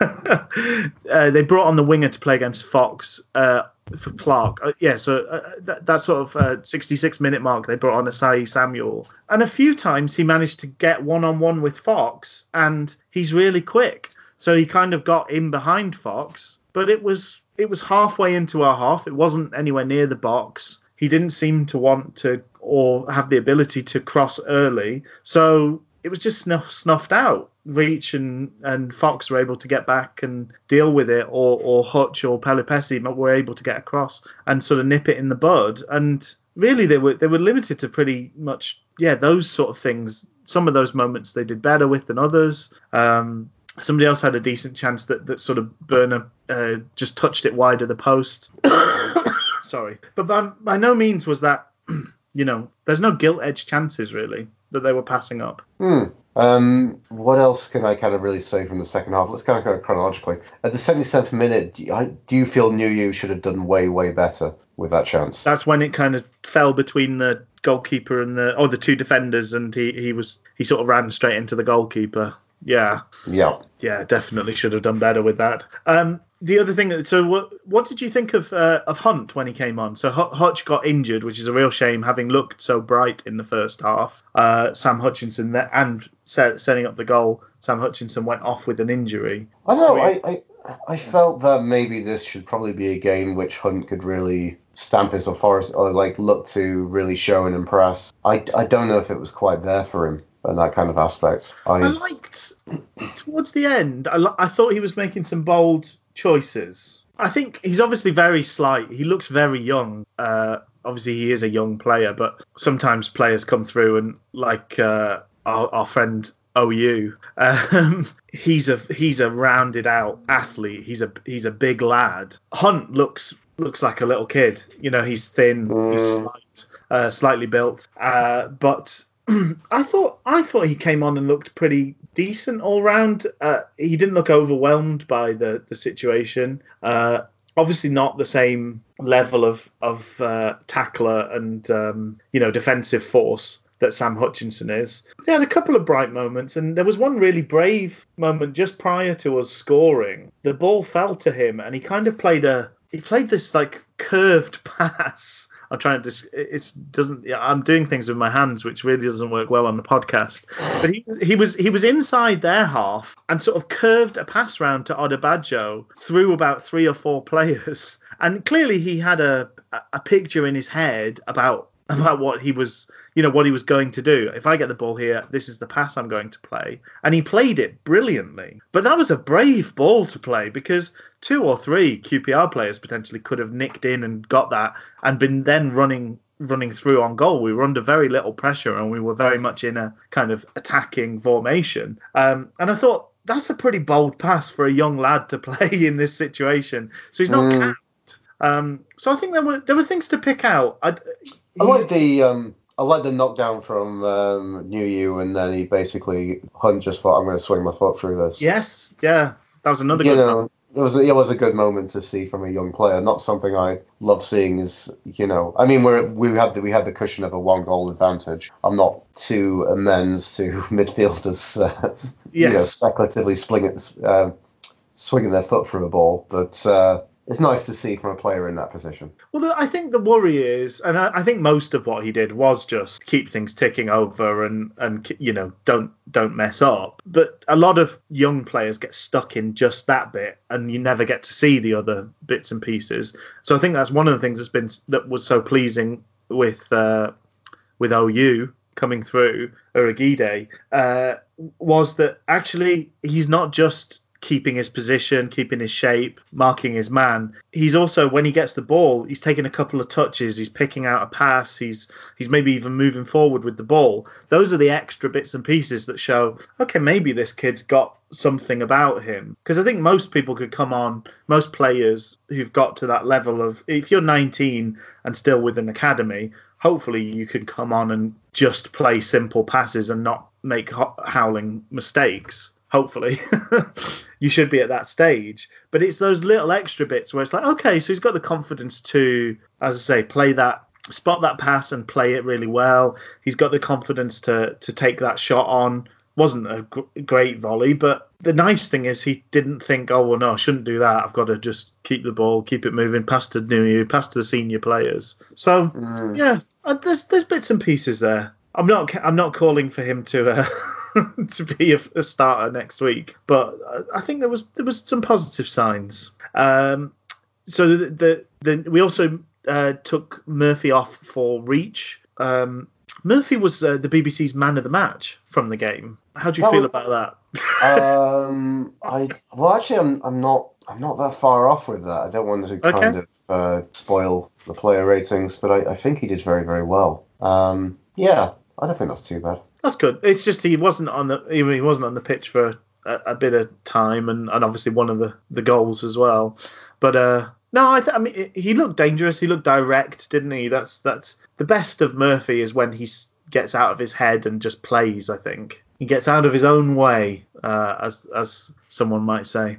[LAUGHS] uh, they brought on the winger to play against Fox uh, for Clark. Uh, yeah, so uh, that, that sort of uh, 66 minute mark, they brought on Osayi-Samuel, and a few times he managed to get one on one with Fox, and he's really quick. So he kind of got in behind Fox, but it was it was halfway into our half. It wasn't anywhere near the box. He didn't seem to want to or have the ability to cross early. So it was just snuff, snuffed out. Reach and, and Fox were able to get back and deal with it, or, or Hutch or Pelupessy were able to get across and sort of nip it in the bud. And really, they were they were limited to pretty much yeah those sort of things. Some of those moments they did better with than others. Um, somebody else had a decent chance that, that sort of Börner uh, just touched it wide of the post. [COUGHS] Sorry, but by, by no means was that [CLEARS THROAT] you know there's no gilt edge chances really that they were passing up. Hmm. Um, what else can I kind of really say from the second half? Let's kind of go chronologically. At the 77th minute, do you, I- do you feel Nuhiu should have done way, way better with that chance? That's when it kind of fell between the goalkeeper and the or the two defenders, and he he was he sort of ran straight into the goalkeeper. Yeah, yeah. yeah, definitely should have done better with that. Um, the other thing, so what what did you think of uh, of Hunt when he came on? So Hu- Hutch got injured, which is a real shame, having looked so bright in the first half. Uh, Sam Hutchinson there, and set, setting up the goal, Sam Hutchinson went off with an injury. I don't know. So I, I, I felt that maybe this should probably be a game which Hunt could really stamp his authority or like look to really show and impress. I, I don't know if it was quite there for him in that kind of aspect. I I, liked towards the end. I, I thought he was making some bold choices. I think he's obviously very slight. He looks very young. Uh, obviously, he is a young player, but sometimes players come through and, like uh, our, our friend OU, um, [LAUGHS] he's a he's a rounded out athlete. He's a he's a big lad. Hunt looks looks like a little kid. You know, he's thin, he's Mm. slight, uh, slightly built, uh, but [CLEARS THROAT] I thought I thought he came on and looked pretty decent all round. Uh, he didn't look overwhelmed by the the situation. Uh, obviously, not the same level of of uh, tackler and um, you know defensive force that Sam Hutchinson is. They had a couple of bright moments, and there was one really brave moment just prior to us scoring. The ball fell to him, and he kind of played a he played this like curved [LAUGHS] pass. I'm trying to. dis- It's doesn't. I'm doing things with my hands, which really doesn't work well on the podcast. But he he was he was inside their half and sort of curved a pass round to Odubajo through about three or four players, and clearly he had a a picture in his head about [LAUGHS] about what he was you know what he was going to do. If i get the ball here this is the pass i'm going to play. And he played it brilliantly. But that was a brave ball to play because two or three qpr players potentially could have nicked in and got that and been then running running through on goal. We were under very little pressure and we were very much in a kind of attacking formation. Um, and i thought that's a pretty bold pass for a young lad to [LAUGHS] play in this situation. So he's not Mm. capped. Um, so I think there were there were things to pick out. I'd, I like the um, I like the knockdown from um, Nuhiu, and then he basically Hunt just thought I'm going to swing my foot through this. yes, yeah, that was another you good. know, one. it was it was a good moment to see from a young player. Not something I love seeing. Is you know, I mean, we're we had the, we had the cushion of a one goal advantage. I'm not too amends to [LAUGHS] midfielders, uh, you know, Yes. speculatively swinging uh, swinging their foot through a ball, but uh, it's nice to see from a player in that position. Well, I think the worry is, and I, I think most of what he did was just keep things ticking over and and you know don't don't mess up. But a lot of young players get stuck in just that bit, and you never get to see the other bits and pieces. So I think that's one of the things that's been that was so pleasing with uh, with OU coming through Urhoghide uh, was that actually he's not just keeping his position, keeping his shape, marking his man. He's also when he gets the ball, he's taking a couple of touches, he's picking out a pass, he's he's maybe even moving forward with the ball. Those are the extra bits and pieces that show okay, maybe this kid's got something about him. Because I think most people could come on, most players who've got to that level of if you're 19 and still with an academy, hopefully you can come on and just play simple passes and not make ho- howling mistakes. Hopefully, [LAUGHS] you should be at that stage. But it's those little extra bits where it's like, okay, so he's got the confidence to, as I say, play that, spot that pass and play it really well. He's got the confidence to to take that shot on. Wasn't a gr- great volley, but the nice thing is he didn't think, oh well, no, I shouldn't do that. I've got to just keep the ball, keep it moving, pass to New pass to the senior players. So yeah, uh, there's there's bits and pieces there. I'm not I'm not calling for him to uh, [LAUGHS] [LAUGHS] to be a, a starter next week, but I- I think there was there was some positive signs. Um, so the the, the we also uh, took Murphy off for reach. Um, Murphy was uh, the BBC's man of the match from the game. How do you That feel about that? um, I well, actually, I'm I'm not I'm not that far off with that. I don't want to kind of uh, spoil the player ratings, but I, I think he did very very well. Um, yeah, I don't think that's too bad. That's good. It's just he wasn't on the he wasn't on the pitch for a, a bit of time, and, and obviously one of the, the goals as well. But uh, no, I, th- I mean he looked dangerous. He looked direct, didn't he? That's that's the best of Murphy is when he gets out of his head and just plays. I think he gets out of his own way, uh, as as someone might say.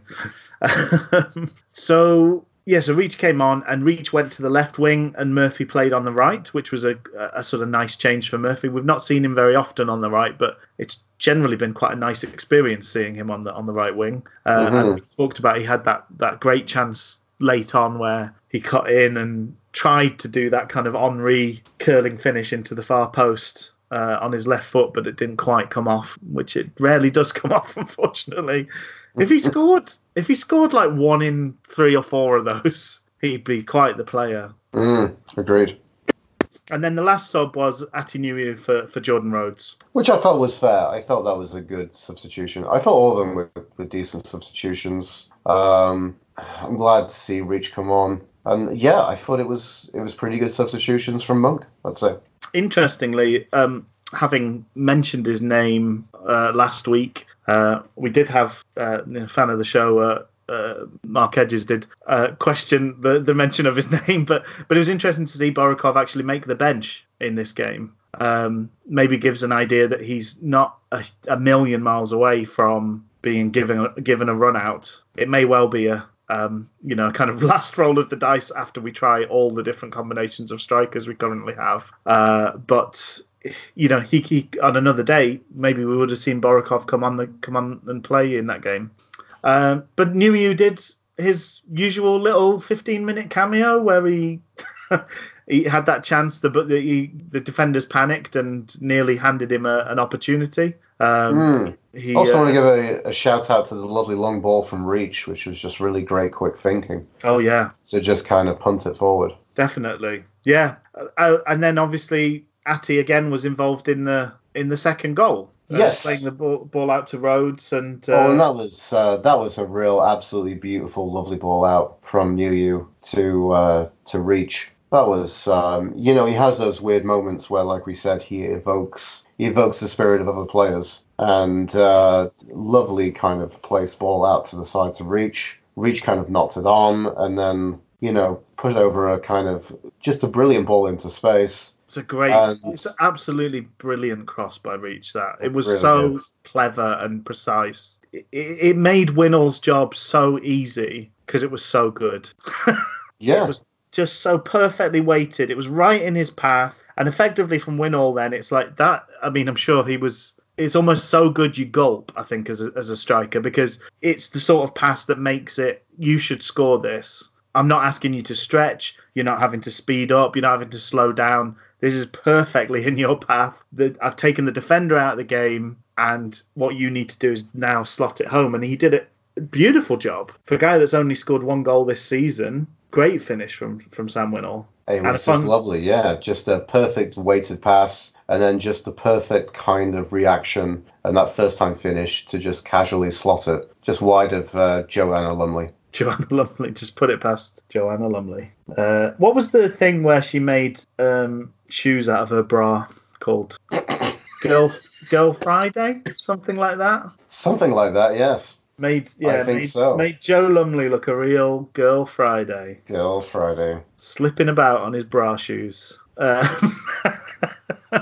[LAUGHS] so yeah, so Reach came on, and Reach went to the left wing, and Murphy played on the right, which was a, a sort of nice change for Murphy. We've not seen him very often on the right, but it's generally been quite a nice experience seeing him on the on the right wing. Uh, Mhm. And we talked about he had that that great chance late on where he cut in and tried to do that kind of Henri curling finish into the far post. Uh, on his left foot, but it didn't quite come off, which it rarely does come [LAUGHS] off, unfortunately. If he scored, if he scored like one in three or four of those, [LAUGHS] he'd be quite the player. Mm, agreed. And then the last sub was Atdhe Nuhiu for, for Jordan Rhodes. Which I felt was fair. I felt that was a good substitution. I thought all of them were, were decent substitutions. Um, I'm glad to see Reach come on, and yeah, I thought it was it was pretty good substitutions from Monk. I'd say. Interestingly, um, having mentioned his name uh, last week, uh, we did have uh, a fan of the show. Uh, uh, Mark Edges did uh, question the, the mention of his [LAUGHS] name, but but it was interesting to see Borikov actually make the bench in this game. Um, maybe gives an idea that he's not a, a million miles away from being given given a run out. It may well be a um, you know kind of [LAUGHS] last roll of the dice after we try all the different combinations of strikers we currently have. Uh, but you know, he, he on another day maybe we would have seen Borikov come on the come on and play in that game. Um, but New did his usual little 15 minute cameo where he [LAUGHS] he had that chance the but the, he, the defenders panicked and nearly handed him a, an opportunity. Um, Mm. he, Also, uh, want to give a, a shout out to the lovely long ball from Reach, which was just really great, quick thinking. oh yeah, So just kind of punt it forward. definitely, yeah. Uh, and then obviously Ati again was involved in the in the second goal. uh, Yes. playing the ball, ball out to Rhodes and uh, oh, and that was uh, that was a real, absolutely beautiful, lovely ball out from Yu to uh, to Reach. That was, um, you know, he has those weird moments where, like we said, he evokes he evokes the spirit of other players, and uh, lovely kind of placed ball out to the side to Reach. Reach kind of knocked it on, and then you know put over a kind of just a brilliant ball into space. It's a great, And- it's an absolutely brilliant cross by Reach. That it was really so is. clever and precise. it, it made Winnall's job so easy because it was so good. [LAUGHS] Yeah. It was just so perfectly weighted. It was right in his path, and effectively from Winnall, then it's like that. I mean, I'm sure he was. It's almost so good you gulp. I think as a, as a striker because it's the sort of pass that makes it. You should score this. I'm not asking you to stretch. You're not having to speed up. You're not having to slow down. This is perfectly [LAUGHS] in your path. That I've taken the defender out of the game, and what you need to do is now slot it home. And he did it. Beautiful job for a guy that's only scored one goal this season. Great finish from from Sam Winnall. It was just fun- lovely, yeah. Just a perfect weighted pass, and then just the perfect kind of reaction, and that first time finish to just casually slot it, just wide of uh, Joanna Lumley. [LAUGHS] Joanna Lumley. Just put it past Joanna Lumley. Uh, what was the thing where she made um, shoes out of her bra called? [COUGHS] Girl Girl Friday, something like that. Something like that, yes. Made yeah, think made, so. made Joe Lumley look a real Girl Friday, Girl Friday. slipping about on his bra shoes. Uh, [LAUGHS]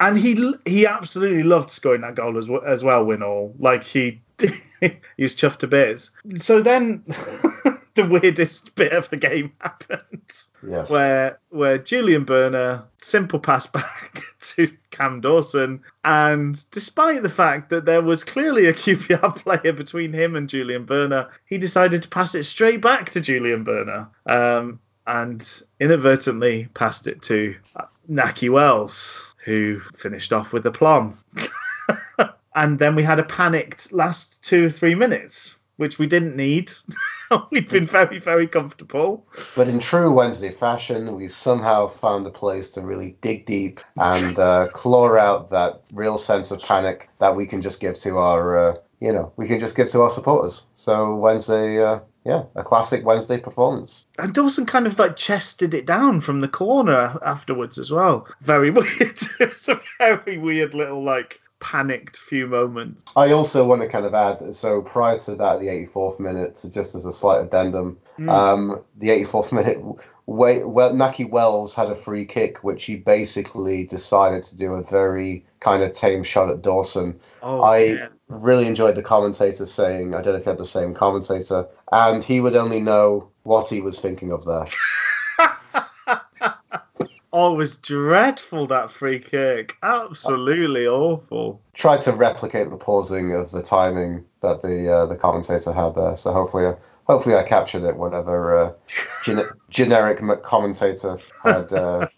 and he he absolutely loved scoring that goal as well, as well. Winnall, like he [LAUGHS] he was chuffed to bits. So then. [LAUGHS] [LAUGHS] The weirdest bit of the game [LAUGHS] happened Yes. where where Julian Börner simple pass back [LAUGHS] to Cam Dawson, and despite the fact that there was clearly a QPR player between him and Julian Börner, he decided to pass it straight back to Julian Börner, um, and inadvertently passed it to Nakhi Wells, who finished off with aplomb. and then we had a panicked last two or three minutes. Which we didn't need. [LAUGHS] We'd been very, very comfortable. But in true Wednesday fashion, we somehow found a place to really dig deep and uh, [LAUGHS] claw out that real sense of panic that we can just give to our, uh, you know, we can just give to our supporters. So Wednesday, uh, yeah, a classic Wednesday performance. And Dawson kind of like chested it down from the corner afterwards as well. Very [LAUGHS] weird. it was a very weird little like panicked few moments. I also want to kind of add, so prior to that, the 84th minute, so just as a slight addendum, um, the 84th [LAUGHS] minute, well, Nakhi Wells had a free kick, which he basically decided to do a very kind of tame shot at Dawson. Oh, I yeah. really enjoyed the commentator saying, I don't know if you had the same commentator, and he would only know what he was thinking of there. [LAUGHS] Oh, it was dreadful that free kick. Absolutely awful. Tried to replicate the pausing of the timing that the uh, the commentator had there, so hopefully, uh, hopefully I captured it. Whatever uh, gen- [LAUGHS] generic commentator had uh,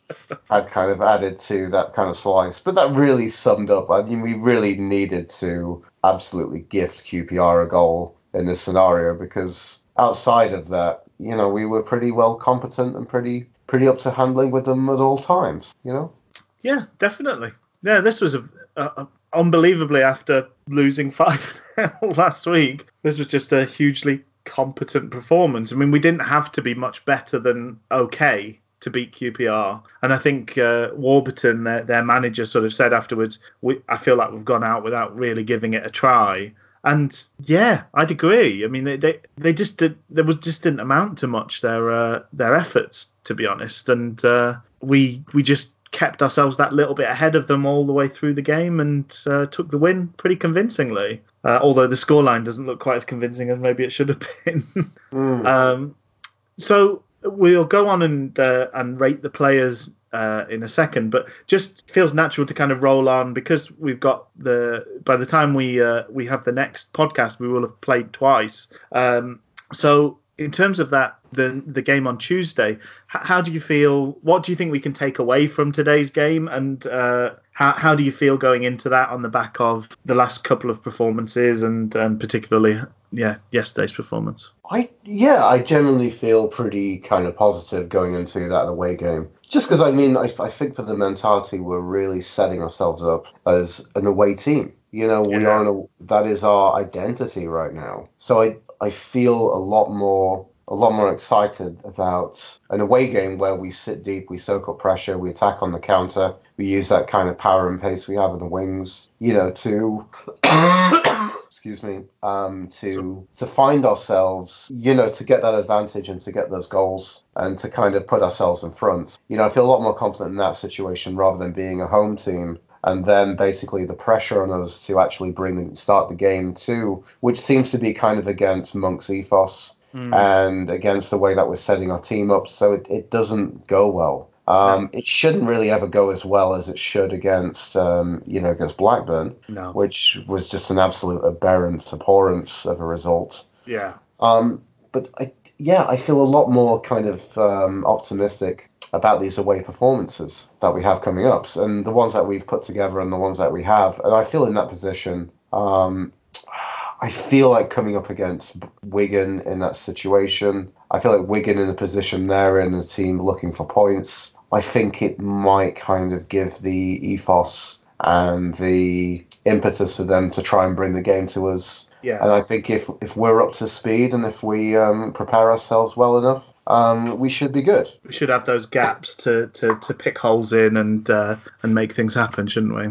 had kind of added to that kind of slice, but that really summed up. I mean, we really needed to absolutely gift QPR a goal in this scenario because outside of that, you know, we were pretty well competent and pretty pretty up to handling with them at all times. You know. Yeah, definitely. Yeah, this was a, a, a unbelievably after losing five [LAUGHS] last week. This was just a hugely competent performance. I mean, we didn't have to be much better than okay to beat QPR, and I think uh, Warburton, their, their manager, sort of said afterwards, we, "I feel like we've gone out without really giving it a try." And yeah, I'd agree. I mean, they they, they just did, there was just didn't amount to much their uh, their efforts, to be honest. And uh, we we just kept ourselves that little bit ahead of them all the way through the game and uh, took the win pretty convincingly. Uh, although the scoreline doesn't look quite as convincing as maybe it should have been. Mm. [LAUGHS] um, so we'll go on and uh, and rate the players uh, in a second, but just feels natural to kind of roll on because we've got the by the time we uh, we have the next podcast, we will have played twice. Um, so in terms of that, the the game on Tuesday, h- how do you feel? What do you think we can take away from today's game, and uh, how how do you feel going into that on the back of the last couple of performances, and and particularly yeah yesterday's performance? I yeah, I generally feel pretty kind of positive going into that away game. Just because I mean, I, I think for the mentality, we're really setting ourselves up as an away team. You know, we Yeah. are an, that is our identity right now. So I I feel a lot more a lot more excited about an away game where we sit deep, we soak up pressure, we attack on the counter, we use that kind of power and pace we have in the wings, you know, to excuse me, um, to to find ourselves, you know, to get that advantage and to get those goals and to kind of put ourselves in front. You know, I feel a lot more confident in that situation rather than being a home team and then basically the pressure on us to actually bring and start the game too, which seems to be kind of against Monk's ethos and against the way that we're setting our team up. So it, it doesn't go well. Um, it shouldn't really ever go as well as it should against, um, you know, against Blackburn, No. which was just an absolute aberrant abhorrence of a result. Yeah. Um, but I, yeah, I feel a lot more kind of um, optimistic about these away performances that we have coming up, and the ones that we've put together and the ones that we have. And I feel in that position. Um, I feel like coming up against Wigan in that situation. I feel like Wigan in a position they're in, a team looking for points. I think it might kind of give the ethos and the impetus for them to try and bring the game to us. Yeah. And I think if if we're up to speed and if we um, prepare ourselves well enough, um, we should be good. we should have those gaps to, to, to pick holes in and uh, and make things happen, shouldn't we?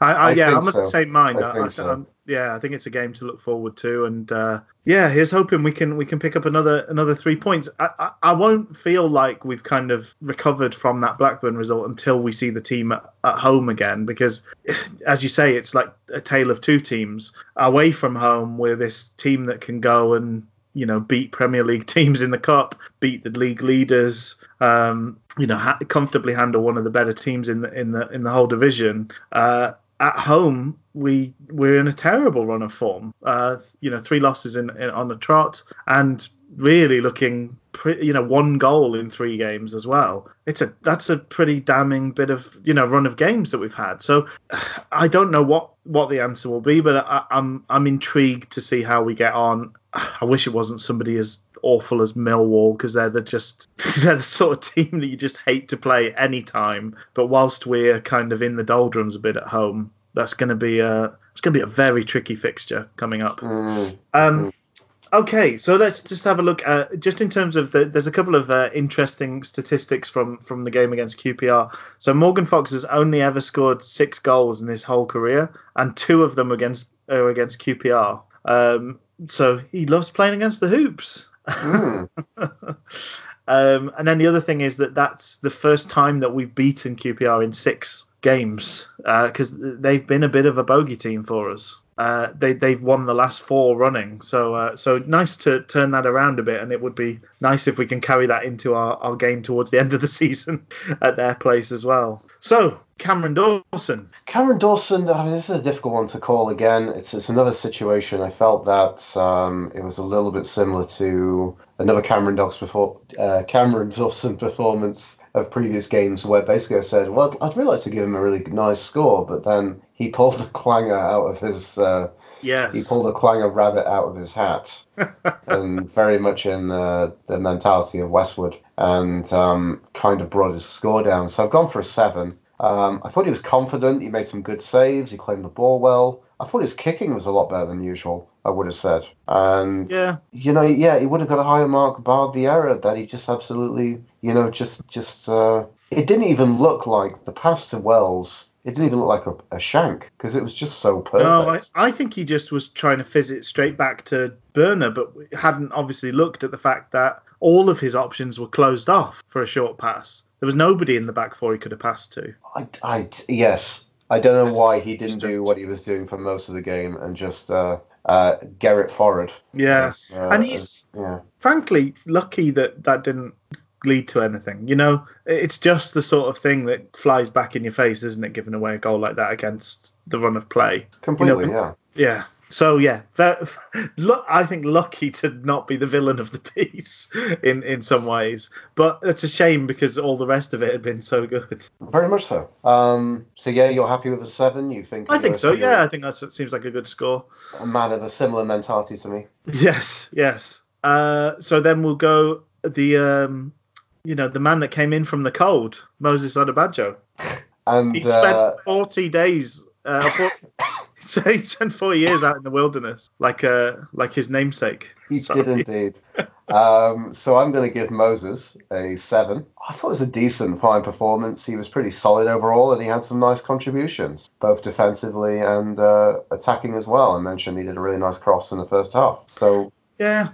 I, I, I yeah, I'm of the same mind. I so. I'm- yeah, I think it's a game to look forward to, and uh, yeah, here's hoping we can we can pick up another another three points. I, I, I won't feel like we've kind of recovered from that Blackburn result until we see the team at, at home again, because [SIGHS] as you say, it's like a tale of two teams. Away from home, we're this team that can go and you know beat Premier League [LAUGHS] teams in the cup, beat the league leaders, um, you know ha- comfortably handle one of the better teams in the in the in the whole division. Uh, at home, we we're in a terrible run of form. Uh, you know, three losses in, in on the trot, and really looking, pre- you know, one goal in three games as well. It's a that's a pretty damning bit of you know run of games that we've had. So [SIGHS] I don't know what what the answer will be, but I, I'm I'm intrigued to see how we get on. [SIGHS] I wish it wasn't somebody as awful as Millwall because they're the just [LAUGHS] they're the sort of team that you just hate to play any time. But whilst we're kind of in the doldrums a bit at home, that's going to be a it's going to be a very tricky fixture coming up. Mm. Um, okay, so let's just have a look at just in terms of the. There's a couple of uh, interesting statistics from from the game against QPR. So Morgan Fox has only ever scored six goals in his whole career, and two of them against are against QPR. Um, so he loves playing against the hoops. Mm. [LAUGHS] Um, and then the other thing is that that's the first time that we've beaten QPR in six games because they've been a bit of a bogey team for us. Uh, they they've won the last four running, so uh, so nice to turn that around a bit, and it would be nice if we can carry that into our, our game towards the [LAUGHS] end of the season at their place as well. So Cameron Dawson, Cameron Dawson, I mean, this is a difficult one to call again. It's it's another situation. I felt that um, it was a little bit similar to another Cameron before uh, Cameron Dawson [LAUGHS] performance of previous games, where basically I said, well, I'd really like to give him a really nice score, but then he pulled a clanger out of his. Uh, yes, he pulled a clanger rabbit out of his hat, and [LAUGHS] very much in uh, the mentality of Westwood, and um, kind of brought his score down. So I've gone for a seven. Um, I thought he was confident. He made some good saves. He claimed the ball well. I thought his kicking was a lot better than usual. I would have said, and yeah, you know, yeah, he would have got a higher mark barred the error that he just absolutely, you know, just just. Uh, it didn't even look like the pass to Wells. It didn't even look like a, a shank because it was just so perfect. No, I, I think he just was trying to fizz it straight back to Börner, but hadn't obviously looked at the fact that all of his options were closed off for a short pass. There was nobody in the back four he could have passed to. I, I, yes, I don't know why he didn't do what he was doing for most of the game and just uh, uh, Garrett forward. Yeah, as, uh, and he's as- yeah. frankly lucky that that didn't lead to anything. You know, it's just the sort of thing that flies back in your face, isn't it? Giving away a goal like that against the run of play. completely. You know, yeah, Yeah. So yeah, very, look, [LAUGHS] I think lucky to not be the villain of the [LAUGHS] piece in in some ways, but it's a shame because all the rest of it had been so good. very much so. Um, so yeah, you're happy with a seven? You think? I think so. Yeah, I think that seems like a good score. A man of a similar mentality to me. [LAUGHS] Yes, yes. Uh, so then we'll go the um, you know the man that came in from the cold, Moses Odubajo. [LAUGHS] And He spent uh, 40 days. Uh, four, so [LAUGHS] [LAUGHS] he spent four years out in the wilderness, like uh, like his namesake. he Sorry. did indeed. um, so I'm going to give Moses a seven. I thought it was a decent, fine performance. He was pretty solid overall, and he had some nice contributions, both defensively and uh, attacking as well. I mentioned he did a really nice cross in the first half. So Yeah,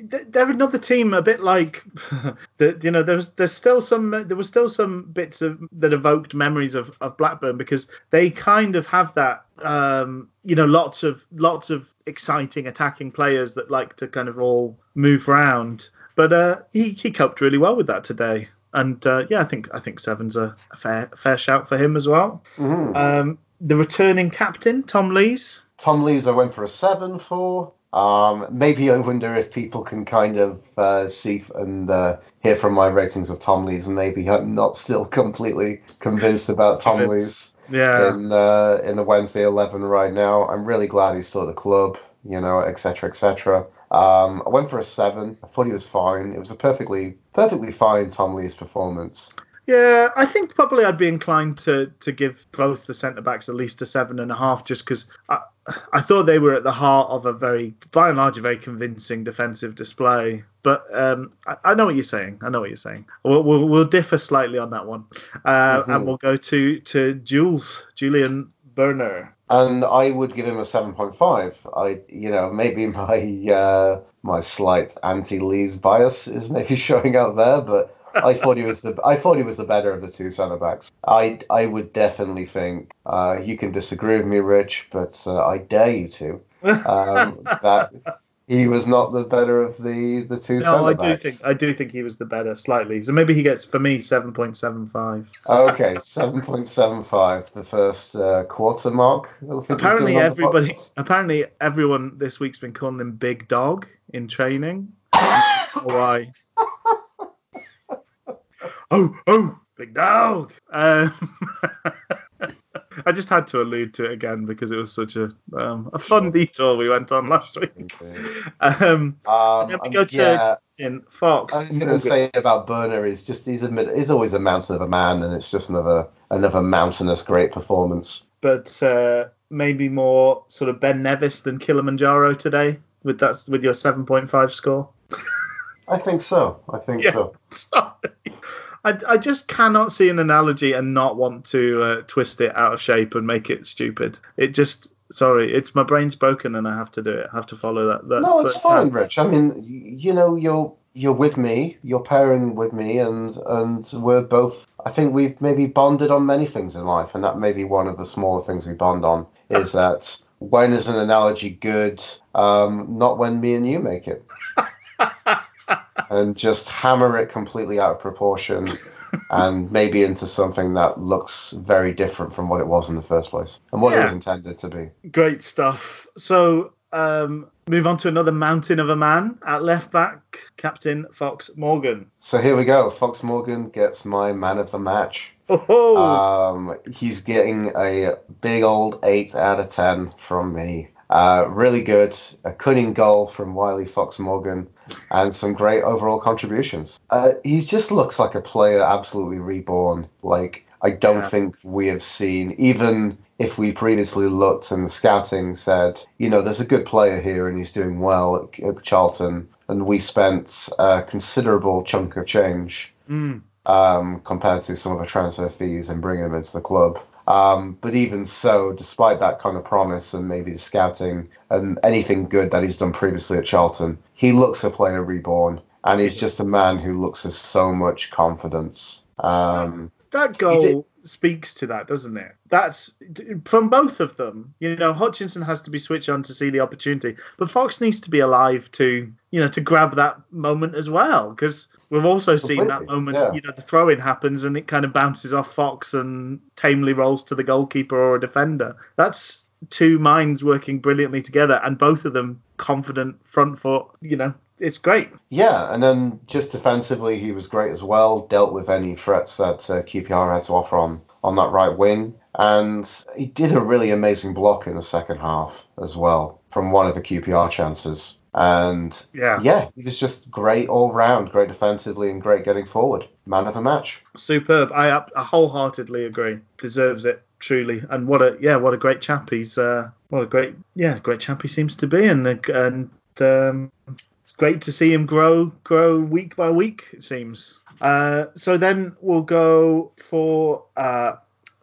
they're another team a bit like [LAUGHS] that you know there's there's still some there was still some bits of that evoked memories of, of blackburn because they kind of have that um you know lots of lots of exciting attacking players that like to kind of all move around but uh he, he coped really well with that today and uh, yeah i think i think seven's a, a fair fair shout for him as well Mhm. um the returning captain tom lees Tom Lees, I went for a seven for. Um, maybe I wonder if people can kind of uh, see and uh, hear from my ratings of Tom Lees, and maybe I'm not still completely convinced about Tom Lees yeah in uh, in the Wednesday eleven right now. I'm really glad he's still at the club, you know, etc. etc. Um, I went for a seven. I thought he was fine. It was a perfectly perfectly fine Tom Lees performance. Yeah, I think probably I'd be inclined to to give both the centre backs at least a seven and a half, just because I thought they were at the heart of a very, by and large, a very convincing defensive display. But um, I, I know what you're saying. I know what you're saying. We'll we'll, we'll differ slightly on that one, uh, Mhm. and we'll go to to Jules Julian Börner. and I would give him a seven point five. I, you know, maybe my uh, my slight anti-Lees bias is maybe [LAUGHS] showing out there, but I thought he was the I thought he was the better of the two centre backs. I I would definitely think uh, you can disagree with me, Rich, but uh, I dare you to um, [LAUGHS] that he was not the better of the the two no, centre I do think I do think he was the better slightly. So maybe he gets for me seven point seven five. Okay, seven point seven five, the first uh, quarter mark. I think we've Apparently given on the everybody, apparently everyone this week's been calling him Big Dog in training. [LAUGHS] Why? Oh, oh, Big Dog. Um, [LAUGHS] I just had to allude to it again because it was such a um, a fun detour we went on last week. Um, Um, then we go to- yeah, in Fox, I was going to say about Börner is just he's a he's always a mountain of a man, and it's just another another mountainous great performance. but uh, maybe more sort of Ben Nevis than Kilimanjaro today with that with your seven point five score. I think so. I think Yeah. so. [LAUGHS] Sorry. I, I just cannot see an analogy and not want to uh, twist it out of shape and make it stupid. It just sorry, it's my brain's broken and I have to do it. I have to follow that. that No, it's fine, Rich. I mean, you know, you're you're with me, you're pairing with me, and and we're both. I think we've maybe bonded on many things in life, and that may be one of the smaller things we bond on. Is that when is an analogy good? Um, not when me and you make it. [LAUGHS] and just hammer it completely out of proportion [LAUGHS] and maybe into something that looks very different from what it was in the first place and what it was intended to be. Great stuff. So um, move on to another mountain of a man at left back, Captain Fox Morgan. So here we go. Fox Morgan gets my man of the match. Oh, Um, he's getting a big old 8 out of 10 from me. Uh, really good. A cunning goal from Wiley Fox Morgan and some great overall contributions. Uh, he just looks like a player absolutely reborn. Like, I don't Yeah. think we have seen, even if we previously looked and the scouting said, you know, there's a good player here and he's doing well at, at Charlton, and we spent a considerable chunk of change mm, um, compared to some of the transfer fees and bringing him into the club. Um, but even so, despite that kind of promise and maybe the scouting and anything good that he's done previously at Charlton, he looks a player reborn, and he's just a man who looks with so much confidence. Um, that goal speaks to that, doesn't it? That's from both of them. You know, Hutchinson has to be switched on to see the opportunity, but Fox needs to be alive to, you know, to grab that moment as well. Because we've also seen that moment. yeah. You know, the throw-in happens and it kind of bounces off Fox and tamely rolls to the goalkeeper or a defender. That's two minds working brilliantly together, and both of them confident front foot. You know, it's great. yeah, and then just defensively, he was great as well. Dealt with any threats that uh, QPR had to offer on on that right wing, and he did a really amazing block in the second half as well from one of the QPR chances. And Yeah. yeah, he was just great all round, great defensively and great getting forward. Man of the match. superb. I, I wholeheartedly agree. Deserves it truly. And what a yeah, what a great chap he's. Uh, what a great yeah, great chap he seems to be. And and um, it's great to see him grow grow week by week. It seems. Uh, so then we'll go for uh,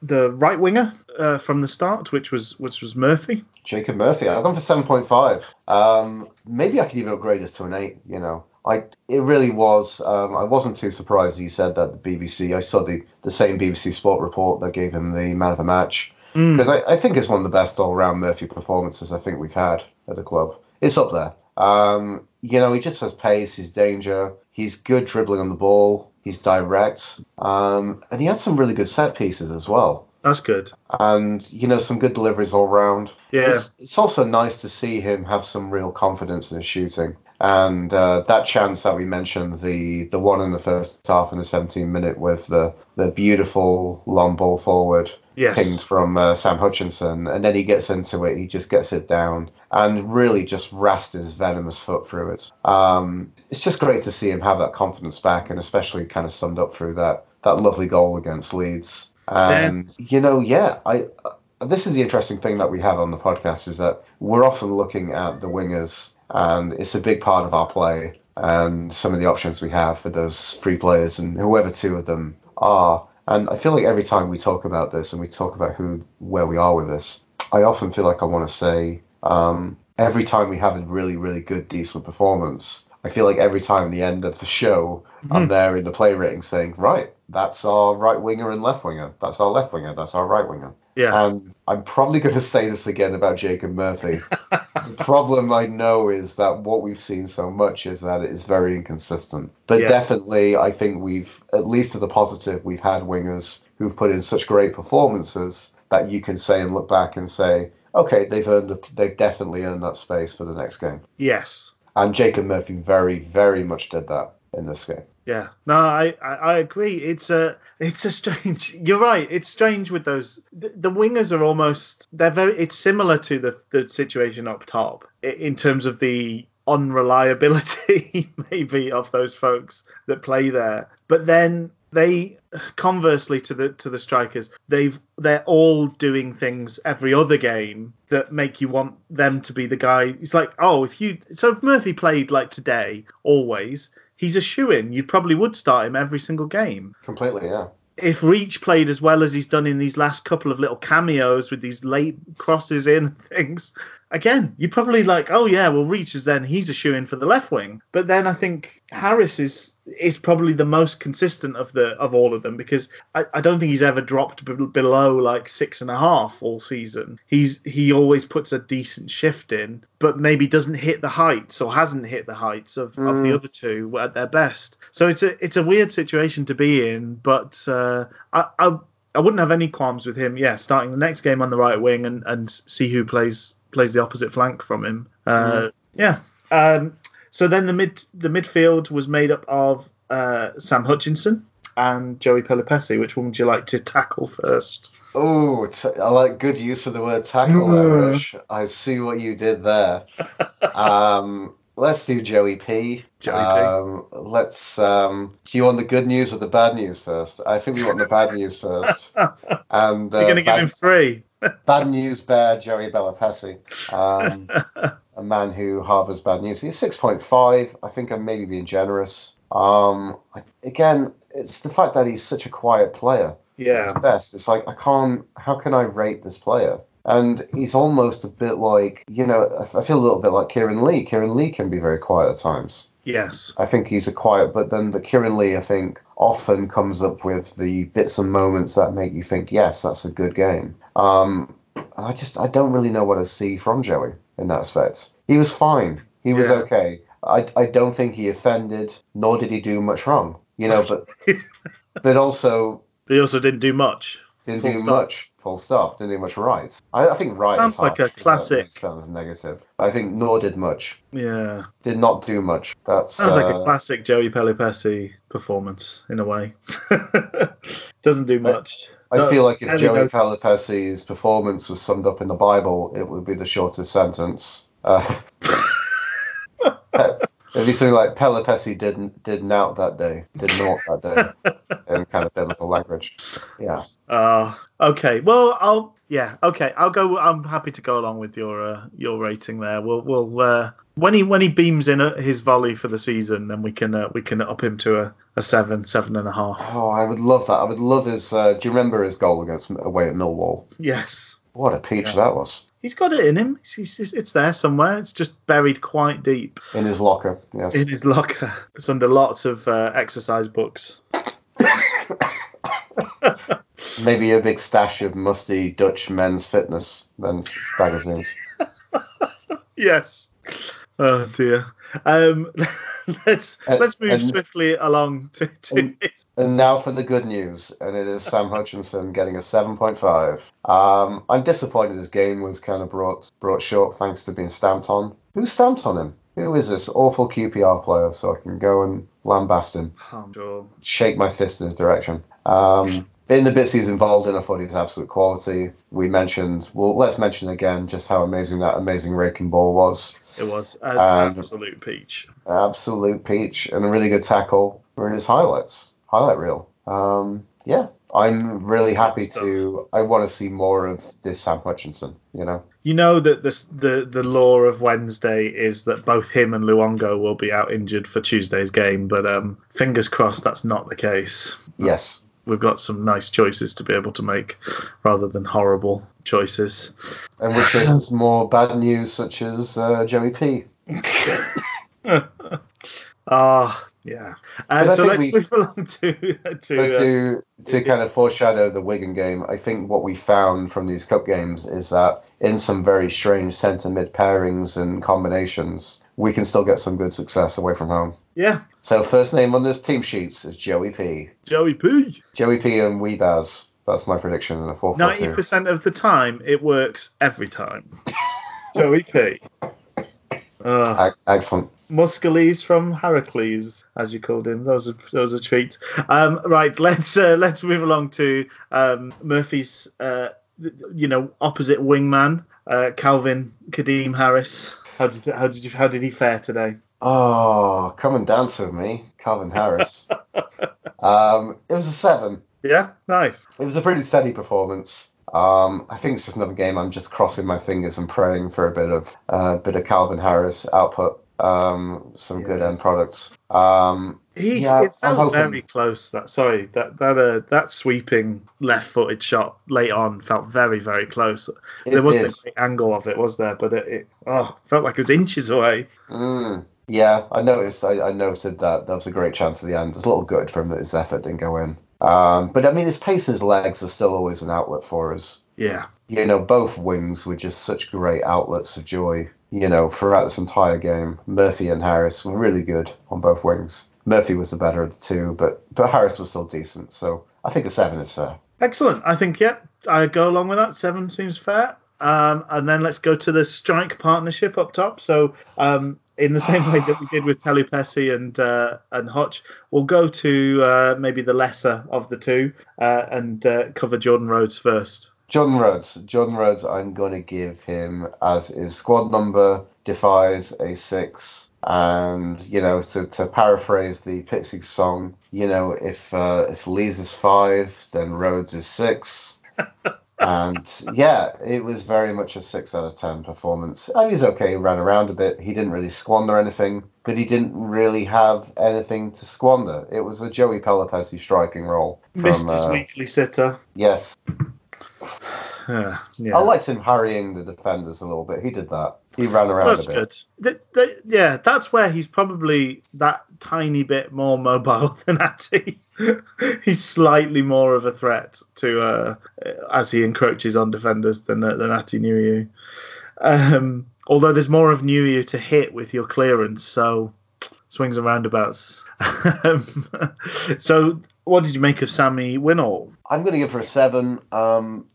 the right winger uh, from the start, which was which was Murphy. Jacob Murphy. I've gone for seven point five. Um, maybe I could even upgrade this to an eight. You know, I it really was. Um, I wasn't too surprised he said that the BBC. I saw the the same BBC Sport report that gave him the man of the match Mm. because I, I think it's one of the best all round Murphy performances I think we've had at the club. It's up there. Um, you know, he just has pace. He's danger. He's good dribbling on the ball. He's direct. Um, and he had some really good set pieces as well. That's good. And you know, some good deliveries all round. Yeah. It's, it's also nice to see him have some real confidence in his shooting. And uh, that chance that we mentioned, the the one in the first half in the 17 minute with the, the beautiful long ball forward Yes. pinged from uh, Sam Hutchinson, and then he gets into it, he just gets it down and really just rasted his venomous foot through it. Um, it's just great to see him have that confidence back, and especially kind of summed up through that that lovely goal against Leeds. And you know, yeah, I. Uh, this is the interesting thing that we have on the podcast is that we're often looking at the wingers, and it's a big part of our play and some of the options we have for those free players and whoever two of them are. And I feel like every time we talk about this and we talk about who where we are with this, I often feel like I want to say um, every time we have a really really good decent performance, I feel like every time the end of the show I'm hmm. there in the play rating saying right that's our right winger and left winger, that's our left winger, that's our right winger. Yeah. And I'm probably going to say this again about Jacob Murphy. the [LAUGHS] problem I know is that what we've seen so much is that it is very inconsistent. But Yeah. definitely, I think we've, at least to the positive, we've had wingers who've put in such great performances that you can say and look back and say, okay, they've earned, a, they've definitely earned that space for the next game. yes. And Jacob Murphy very, very much did that in this game. Yeah, no, I, I, I agree. It's a it's a strange. You're right. It's strange with those. The, the wingers are almost they're very. It's similar to the the situation up top in terms of the unreliability [LAUGHS] maybe of those folks that play there. But then they conversely to the to the strikers they've they're all doing things every other game that make you want them to be the guy. It's like oh if you so if murphy played like today always he's a shoe in you probably would start him every single game. Completely, yeah. if Reach played as well as he's done in these last couple of little cameos with these late crosses in things, again, you're probably like, oh yeah, well Reach is then he's a shoe in for the left wing. But then I think Harris is is probably the most consistent of the of all of them because I, I don't think he's ever dropped b- below like six and a half all season. He's he always puts a decent shift in, but maybe doesn't hit the heights or hasn't hit the heights of, of the Mm. other two at their best. So it's a it's a weird situation to be in, but uh, I, I I wouldn't have any qualms with him. Yeah, starting the next game on the right wing and, and see who plays plays the opposite flank from him. Uh, Yeah. Um, so then the mid the midfield was made up of uh, Sam Hutchinson and Joey Pelupessy. Which one would you like to tackle first? Oh, t- I like good use of the word tackle there, Rich. I see what you did there. [LAUGHS] um, let's do Joey P. Joey P. um, Let's. Um, do you want the good news or the bad news first? I think we want the bad news first. [LAUGHS] And uh, You're going to give him three. Bad news bear Joey Pelupessy, um, [LAUGHS] a man who harbours bad news. He's six point five. I think I'm maybe being generous. Um, again, it's the fact that he's such a quiet player yeah. best. It's like I can't. How can I rate this player? And he's almost a bit like you know. I I feel a little bit like Kieran Lee. Kieran Lee can be very quiet at times. Yes. I think he's a quiet, but then the Kieran Lee, I think, often comes up with the bits and moments that make you think, yes, that's a good game. Um, I just I don't really know what to see from Joey in that aspect. He was fine. He was Yeah. okay. I, I don't think he offended, nor did he do much wrong. You know, but [LAUGHS] but also But he also didn't do much. didn't do stop. much. Full stop. Didn't do much right. I, I think right. Sounds like a harsh, that classic- Sounds negative. I think nor did much. Yeah. Did not do much. That's Sounds like uh, a classic Joey Pelupessy performance in a way. [LAUGHS] Doesn't do much. I No, feel like if Joey. Pelupessy's performance was summed up in the Bible, it would be the shortest sentence. Uh, [LAUGHS] [LAUGHS] it'd be something like Pelupessy didn't did out that day, did not that day, [LAUGHS] in kind of biblical language. Yeah. Uh, okay. Well, I'll yeah. Okay, I'll go. I'm happy to go along with your uh, your rating there. We'll we'll uh, when he when he beams in uh, his volley for the season, then we can uh, we can up him to a, a seven, seven and a half. Oh, I would love that. I would love his. Uh, do you remember his goal against away at Millwall? Yes, What a peach Yeah. that was he's got it in him. It's, there somewhere. It's just buried quite deep in his locker. Yes. in his locker. It's under lots of uh, exercise books. Maybe a big stash of musty Dutch men's fitness men's magazines. [LAUGHS] Yes. Oh dear. Um, [LAUGHS] let's And- let's move and- swiftly along to, to and- And now for the good news, and it is Sam Hutchinson getting a 7.5. Um, I'm disappointed his game was kind of brought brought short thanks to being stamped on. Who stamped on him? Who is this awful QPR player? So I can go and lambast him, I'm sure. shake my fist in his direction. Um, in the bits he's involved in, I thought he was absolute quality. We mentioned, well, let's mention again just how amazing that amazing raking ball was. It was an Um, absolute peach. absolute peach and a really good tackle were in his highlights, highlight reel. Um, yeah, I'm really happy to. I want to see more of this Sam Hutchinson. You know, You know that this, the the law of Wednesday is that both him and Luongo will be out injured for Tuesday's game, but um, fingers crossed that's not the case. yes, We've got some nice choices to be able to make, rather than horrible choices. and which is more bad news, such as uh, Joey P. [LAUGHS] Ah, yeah. Uh, so let's we- move [LAUGHS] along to to, uh, to to kind of foreshadow the Wigan game, I think what we found from these cup games is that in some very strange centre mid pairings and combinations, we can still get some good success away from home. yeah, So first name on this team sheets is Joey P. Joey P. Joey P and Weebaz. That's my prediction in the 4 4 Ninety 2. percent of the time, it works every time. [LAUGHS] Joey P. Uh, Excellent. Muscles from Heracles, as you called him. That was a that was a treat. Um, right, let's uh, let's move along to um, Murphy's, uh, you know, opposite wingman, uh, Calvin Kadeem Harris. How did how did you how did he fare today? Oh, come and dance with me, Calvin Harris. [LAUGHS] um, it was a 7. Yeah, nice. It was a pretty steady performance. Um, I think it's just another game. I'm just crossing my fingers and praying for a bit of uh, bit of Calvin Harris output, um, some good end products. Um, He Yeah, it felt hoping- very close. That sorry that that uh, that sweeping left-footed shot late on felt very very close. it there wasn't did. a great angle of it, was there? But it, it oh felt like it was inches away. Mm, yeah, I noticed. I, I noted that there was a great chance at the end. It's a little good from his effort didn't go in. Um, but I mean, his pace and his legs are still always an outlet for us. Yeah, You know, both wings were just such great outlets of joy. You know, throughout this entire game, Murphy and Harris were really good on both wings. Murphy was the better of the two, but but Harris was still decent. So I think a seven is fair. excellent. I think yeah, I go along with that. Seven seems fair. Um, and then let's go to the strike partnership up top. So um, in the same way that we did with [SIGHS] Pelupessy and uh, and Hutch, we'll go to uh, maybe the lesser of the two uh, and uh, cover Jordan Rhodes first. Jordan Rhodes. Jordan Rhodes, I'm going to give him as his squad number defies a six. And you know, to, to paraphrase the Pixies song, you know, if uh, if Lee's is five, then Rhodes is six. [LAUGHS] and yeah, it was very much a six out of ten performance. Mean, he's okay. He ran around a bit. He didn't really squander anything, but he didn't really have anything to squander. It was a Joey Pelupessy striking role. From, Missed his uh, weekly sitter. yes, [SIGHS] Yeah, yeah. I liked him harrying the defenders a little bit. He did that. He ran around That's a bit. good. Th- th- yeah, that's where he's probably that tiny bit more mobile [LAUGHS] than Atty. he's slightly more of a threat to uh, as he encroaches on defenders than uh, than Atdhe Nuhiu. Um, although there's more of Nuhiu to hit with your clearance, so swings and roundabouts. [LAUGHS] Um, so, what did you make of Sammy Winnall? I'm going to give her a seven. Um,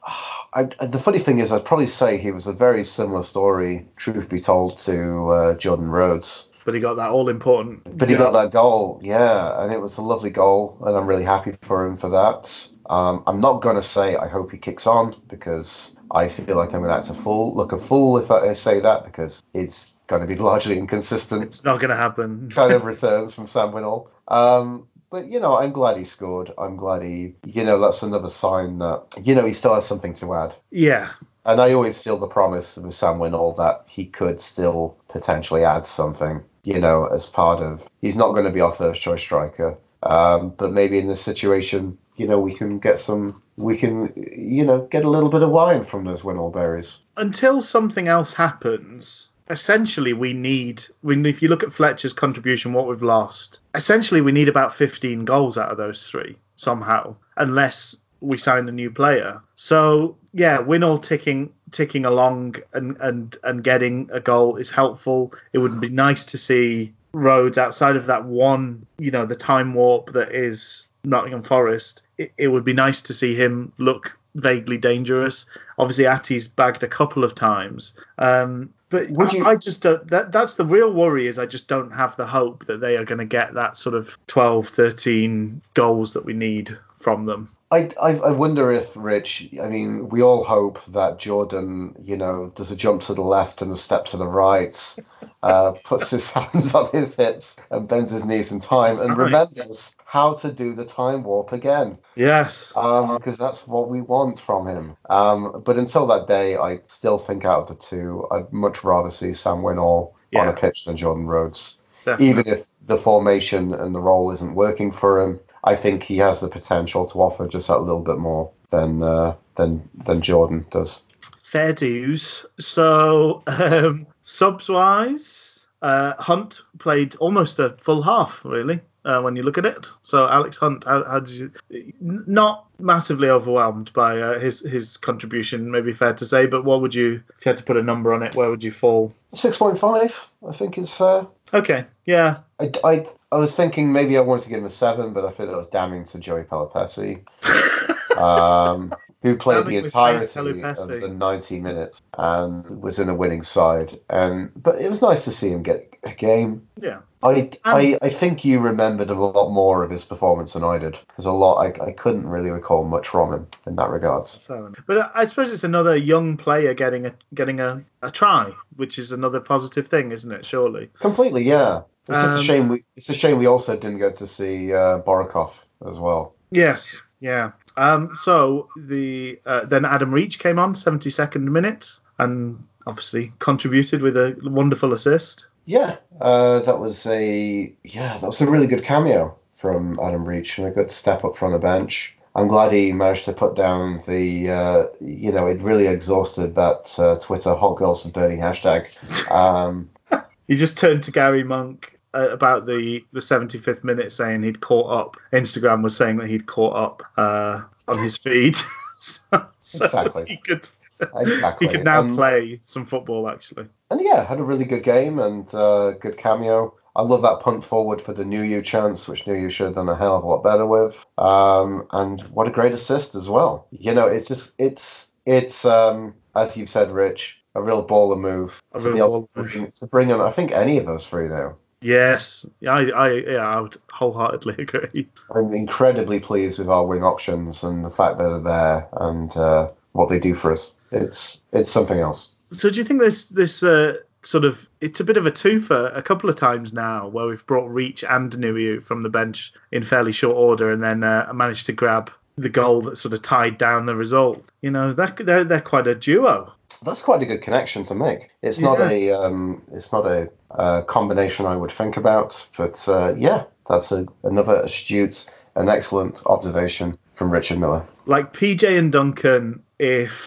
I, the funny thing is, I'd probably say he was a very similar story, truth be told, to uh, Jordan Rhodes. But he got that all important. But he got that goal, yeah, and it was a lovely goal, and I'm really happy for him for that. Um, I'm not going to say I hope he kicks on because I feel like I'm going to act a fool, look a fool if I say that because it's going to be [LAUGHS] largely inconsistent It's not going to happen. [LAUGHS] kind of returns from Sam Winnall. Um, but you know, I'm glad he scored. I'm glad he, you know, that's another sign that you know he still has something to add. Yeah, and I always feel the promise with Sam Winnall that he could still potentially add something. You know, as part of he's not going to be our first choice striker, um, but maybe in this situation, you know, we can get some, we can, you know, get a little bit of wine from those Winnall berries. Until something else happens, essentially we need when if you look at Fletcher's contribution, what we've lost, essentially we need about 15 goals out of those three somehow, unless we sign a new player. So yeah, Winnall ticking ticking along and and and getting a goal is helpful. It would be nice to see Rhodes outside of that one, you know, the time warp that is Nottingham Forest. It, it would be nice to see him look vaguely dangerous. Obviously, Atti's bagged a couple of times. Um, but I, I just don't. That, that's the real worry is I just don't have the hope that they are going to get that sort of 12, 13 goals that we need from them. I, I I wonder if Rich. I mean, we all hope that Jordan, you know, does a jump to the left and a step to the right, uh, [LAUGHS] puts his hands on his hips and bends his knees in time, and remembers how to do the time warp again. Yes. Um, because that's what we want from him. Um, but until that day, I still think out of the two, I'd much rather see Sam Winnall on Yeah. a pitch than Jordan Rhodes. Definitely. Even if the formation and the role isn't working for him, I think he has the potential to offer just that little bit more than uh, than than Jordan does. Fair dues. So, um, subs wise, uh, Hunt played almost a full half, really, uh, when you look at it. So, Alex Hunt, how, how did you. Not massively overwhelmed by uh, his, his contribution, maybe fair to say, but what would you, if you had to put a number on it, where would you fall? Six point five, I think, is fair. Okay, yeah. I, I, I was thinking maybe I wanted to give him a seven, but I feel that was damning to Joey Pelupessy. [LAUGHS] um, who played the Damning entirety of the 90 minutes and was in a winning side. And but it was nice to see him get a game. Yeah. I, I, I think you remembered a lot more of his performance than I did. There's a lot I, I couldn't really recall much from him in that regards. But I suppose it's another young player getting a getting a, a try, which is another positive thing, isn't it? Surely. Completely, yeah. It's just Um, a shame we it's a shame we also didn't get to see uh, Borikov as well. Yes, yeah. Um, so the uh, then Adam Reach came on 72nd minute and obviously contributed with a wonderful assist. Yeah, uh, that was a yeah, that was a really good cameo from Adam Reach and a good step up from the bench. I'm glad he managed to put down the uh, you know it really exhausted that uh, Twitter hot girls for Bernie hashtag. Um, [LAUGHS] He just turned to Garry Monk uh, about the the 75th minute, saying he'd caught up. Instagram was saying that he'd caught up uh, on his feed, [LAUGHS] so, [LAUGHS] so Exactly. he could exactly. he could now Um, play some football. Actually, and yeah, had a really good game and uh, good cameo. I love that punt forward for the Nuhiu chance, which Nuhiu should have done a hell of a lot better with. Um, and what a great assist as well. You know, it's just it's it's um, as you've said, Rich, a real baller move A to be able to bring, to bring on. I think any of those three now. yes, yeah, I, I yeah, I would wholeheartedly [LAUGHS] agree. I'm incredibly pleased with our wing options and the fact that they're there and uh, what they do for us. It's it's something else. So do you think this this uh, sort of it's a bit of a twofer a couple of times now where we've brought Reach and Nuhiu from the bench in fairly short order and then uh, managed to grab the goal that sort of tied down the result. You know, that they're, they're quite a duo. That's quite a good connection to make. It's not a um, it's not a, uh combination I would think about, but uh, yeah, that's a, another astute and excellent observation from Richard Miller. Like PJ and Duncan, if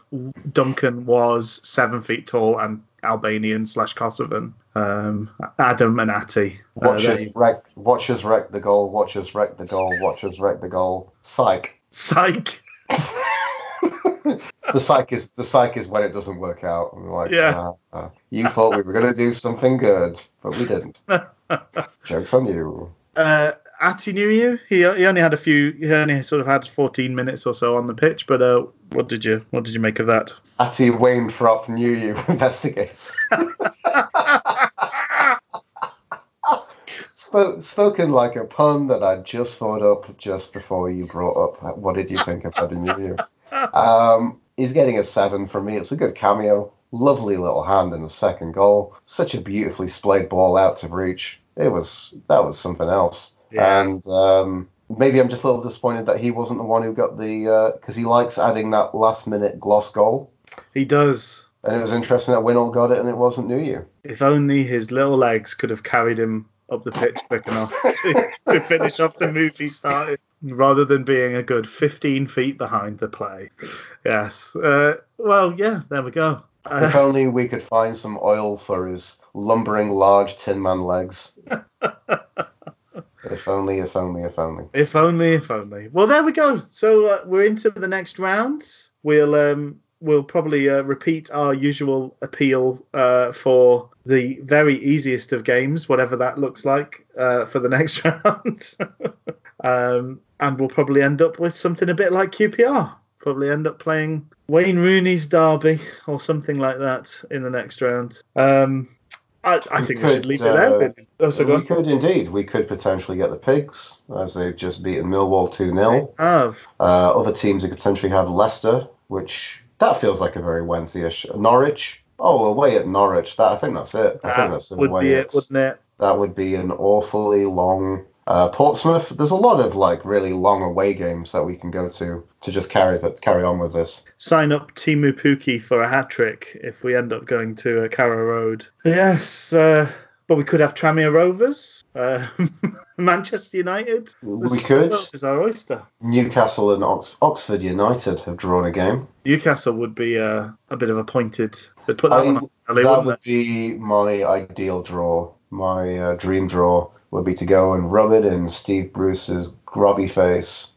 Duncan was seven feet tall and Albanian slash Kosovan, um, Adam and Atty. uh, Watch us wreck, watch us wreck the goal. Watch us wreck the goal. Watch us wreck the goal. Psych. Psych. [LAUGHS] the psych is the psych is when it doesn't work out. I'm like, Yeah. "Ah, ah, you thought we were going to do something good, but we didn't. [LAUGHS] Jokes on you. Uh, Atdhe Nuhiu. He, he only had a few. He only sort of had 14 minutes or so on the pitch. But uh, what did you what did you make of that? Frop knew you investigates. [LAUGHS] Spoke, spoken like a pun that I just thought up just before you brought up. What did you think of You? [LAUGHS] Um, he's getting a seven from me. It's a good cameo. Lovely little hand in the second goal. Such a beautifully splayed ball out of reach. It was that was something else. Yeah. And um, maybe I'm just a little disappointed that he wasn't the one who got the because he likes adding that last minute gloss goal. He does. And it was interesting that Winnall got it and it wasn't Nuhiu. If only his little legs could have carried him up the pitch quick enough [LAUGHS] to, to finish off the move he started, rather than being a good 15 feet behind the play. Yes. Uh, well, yeah, there we go. If Uh, only we could find some oil for his lumbering large tin man legs. [LAUGHS] if only, if only, if only. if only, if only. Well, there we go. So uh, we're into the next round. We'll um, we'll probably uh, repeat our usual appeal uh, for the very easiest of games, whatever that looks like, uh, for the [LAUGHS] next round. [LAUGHS] um, and we'll probably end up with something a bit like QPR. Probably end up playing Wayne Rooney's Derby or something like that in the next round. Um, I, I We think we should could, leave it there. uh. Oh, we could indeed. We could potentially get the Pigs, as they've just beaten Millwall 2 0. Have. Uh, other teams, that could potentially have Leicester, which that feels like a very Wednesday-ish. Norwich. Oh, away at Norwich. That I think that's it. I think that's would be it, wouldn't it? That would be an awfully long. Uh, Portsmouth. There's a lot of like really long away games that we can go to to just carry that carry on with this. sign up Teemu Pukki for a hat trick if we end up going to uh, Carrow Road. Yes, uh, but we could have Tranmere Rovers, uh, [LAUGHS] Manchester United. We could. Is our oyster. Newcastle and Ox- Oxford United have drawn a game. Newcastle would be uh, a bit of a pointed. They'd put that I- one on. early, that wouldn't be my ideal draw. My uh, dream draw would be to go and rub it in Steve Bruce's grubby face.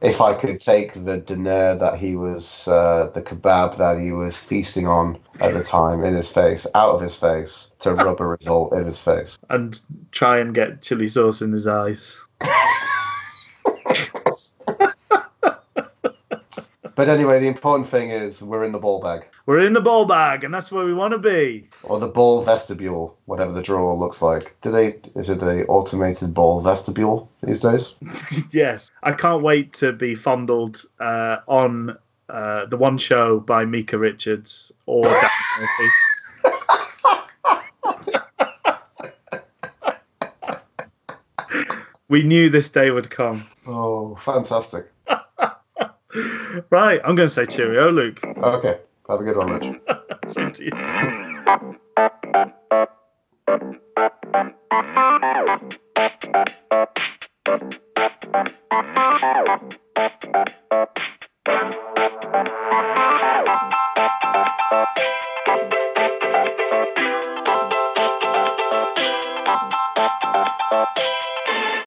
if I could take the dinner that he was, uh, the kebab that he was feasting on at the time in his face, out of his face, to rub a result in his face. and try and get chili sauce in his eyes. [LAUGHS] But anyway, the important thing is we're in the ball bag. We're in the ball bag, and that's where we want to be. Or the ball vestibule, whatever the draw looks like. Do they? Is it a automated ball vestibule these days? [LAUGHS] yes, I can't wait to be fondled uh, on uh, the one show by Micah Richards or Dan Murphy. [LAUGHS] we knew this day would come. Oh, fantastic. [LAUGHS] Right, I'm going to say cheerio, Luke. Okay, have a good one, Rich. [LAUGHS] Same to you.